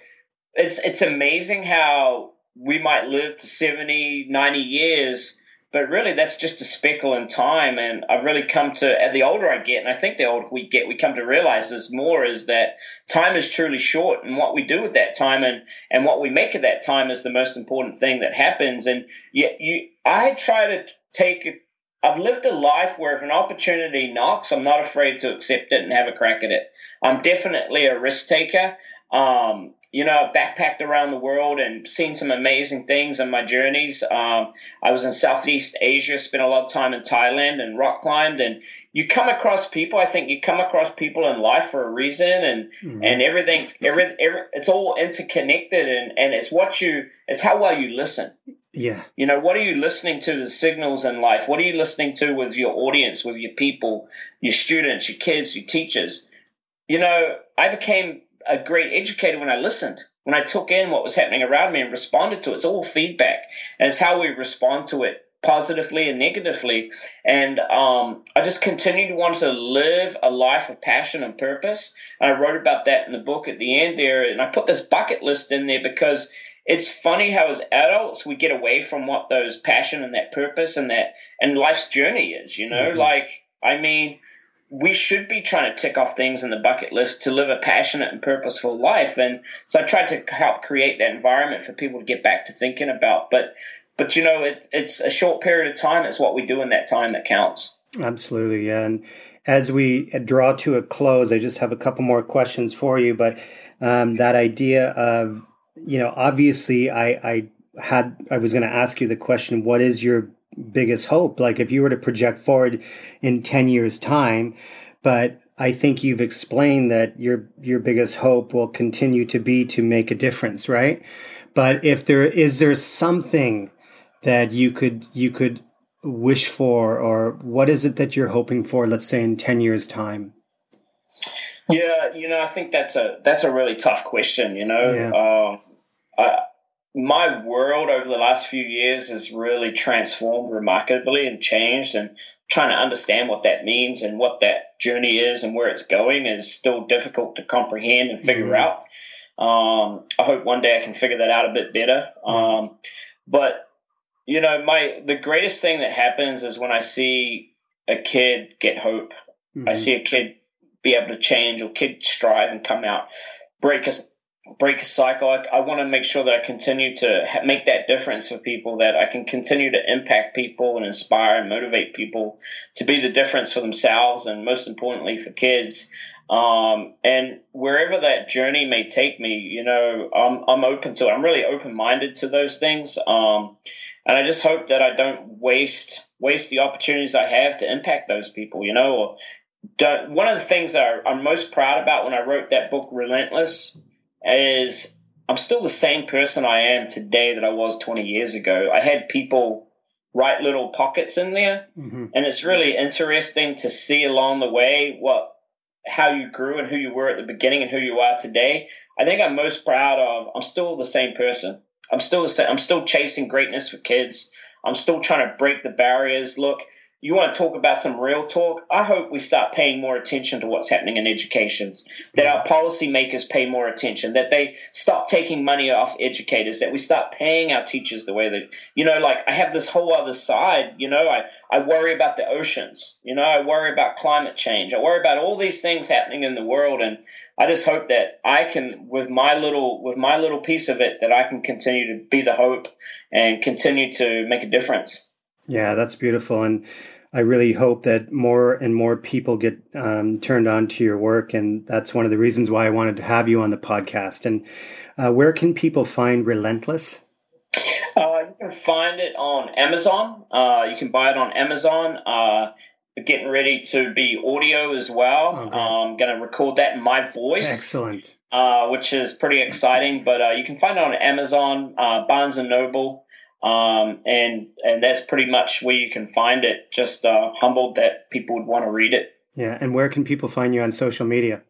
S3: it's it's amazing how we might live to 70, 90 years, but really that's just a speckle in time. And I've really come to, the older I get, and I think the older we get, we come to realize this more is that time is truly short. And what we do with that time and, and what we make of that time is the most important thing that happens. And yet you, I try to take I've lived a life where if an opportunity knocks, I'm not afraid to accept it and have a crack at it. I'm definitely a risk taker. Um, you know, I've backpacked around the world and seen some amazing things on my journeys. Um, I was in Southeast Asia, spent a lot of time in Thailand and rock climbed. And you come across people. I think you come across people in life for a reason, and mm-hmm. and everything, every, every, it's all interconnected, and and it's what you, it's how well you listen.
S2: Yeah.
S3: You know, what are you listening to the signals in life? What are you listening to with your audience, with your people, your students, your kids, your teachers? You know, I became a great educator when I listened, when I took in what was happening around me and responded to it. It's all feedback, and it's how we respond to it positively and negatively. And um, I just continued to want to live a life of passion and purpose. And I wrote about that in the book at the end there. And I put this bucket list in there because it's funny how as adults we get away from what those passion and that purpose and that and life's journey is, you know? Mm-hmm. Like, I mean, we should be trying to tick off things in the bucket list to live a passionate and purposeful life. And so I tried to help create that environment for people to get back to thinking about. But but you know, it, it's a short period of time. It's what we do in that time that counts.
S2: Absolutely, yeah. And as we draw to a close, I just have a couple more questions for you. But um, that idea of you know, obviously, I I had I was going to ask you the question: What is your biggest hope? Like, if you were to project forward in ten years' time, but I think you've explained that your your biggest hope will continue to be to make a difference, right? But if there is there something that you could you could wish for, or what is it that you're hoping for? Let's say in ten years' time.
S3: Yeah, you know, I think that's a that's a really tough question. You know, yeah. Um, I, my world over the last few years has really transformed remarkably and changed and trying to understand what that means and what that journey is and where it's going is still difficult to comprehend and figure mm-hmm. out um, i hope one day i can figure that out a bit better mm-hmm. um, but you know my the greatest thing that happens is when i see a kid get hope mm-hmm. i see a kid be able to change or kid strive and come out break a break a cycle. I, I want to make sure that I continue to ha- make that difference for people, that I can continue to impact people and inspire and motivate people to be the difference for themselves and most importantly for kids. Um, and wherever that journey may take me, you know, I'm, I'm open to it. I'm really open minded to those things. Um, and I just hope that I don't waste waste the opportunities I have to impact those people, you know, or one of the things that I'm most proud about when I wrote that book, Relentless, is I'm still the same person I am today that I was 20 years ago. I had people write little pockets in there, mm-hmm. and it's really interesting to see along the way what how you grew and who you were at the beginning and who you are today. I think I'm most proud of. I'm still the same person. I'm still the same. I'm still chasing greatness for kids. I'm still trying to break the barriers. Look, you want to talk about some real talk? I hope we start paying more attention to what's happening in education, that our policymakers pay more attention, that they stop taking money off educators, that we start paying our teachers the way that, you know, like I have this whole other side, you know, I, I worry about the oceans, you know, I worry about climate change, I worry about all these things happening in the world. And I just hope that I can, with my little, with my little piece of it, that I can continue to be the hope and continue to make a difference.
S2: Yeah, that's beautiful. And I really hope that more and more people get um, turned on to your work. And that's one of the reasons why I wanted to have you on the podcast. And uh, where can people find Relentless?
S3: Uh, you can find it on Amazon. Uh, you can buy it on Amazon. Uh, getting ready to be audio as well. Okay. I'm going to record that in my voice.
S2: Excellent.
S3: Uh, which is pretty exciting. But uh, you can find it on Amazon, Barnes and Noble. Um, and and that's pretty much where you can find it. Just uh, humbled that people would want to read it.
S2: Yeah, and where can people find you on social media?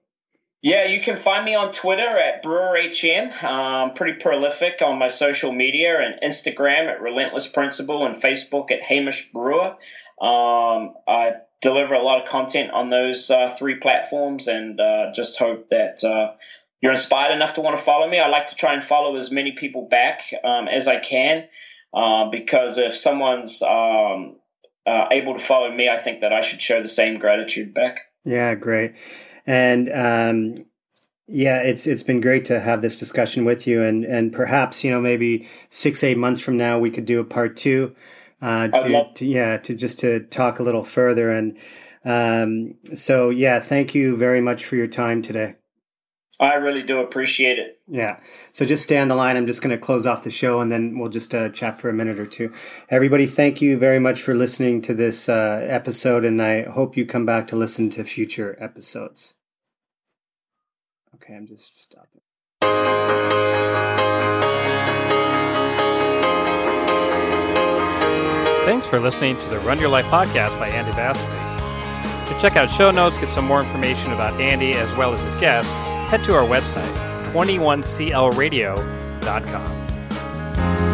S3: Yeah, you can find me on Twitter at BrewerHN. Um, pretty prolific on my social media and Instagram at Relentless Principle and Facebook at Hamish Brewer. Um, I deliver a lot of content on those uh, three platforms and uh, just hope that uh, you're inspired enough to want to follow me. I like to try and follow as many people back um, as I can. Uh, because if someone's um, uh, able to follow me, I think that I should show the same gratitude back.
S2: Yeah, great. And um, yeah, it's it's been great to have this discussion with you, and and perhaps you know maybe six eight months from now we could do a part two. Uh, to, love- to, yeah, to just to talk a little further, and um, so yeah, thank you very much for your time today.
S3: I really do appreciate it.
S2: Yeah. So just stay on the line. I'm just going to close off the show and then we'll just uh, chat for a minute or two. Everybody, thank you very much for listening to this uh, episode, and I hope you come back to listen to future episodes. Okay, I'm just stopping.
S1: Thanks for listening to the Run Your Life podcast by Andy Vasily. To check out show notes, get some more information about Andy as well as his guests, head to our website, 21clradio.com.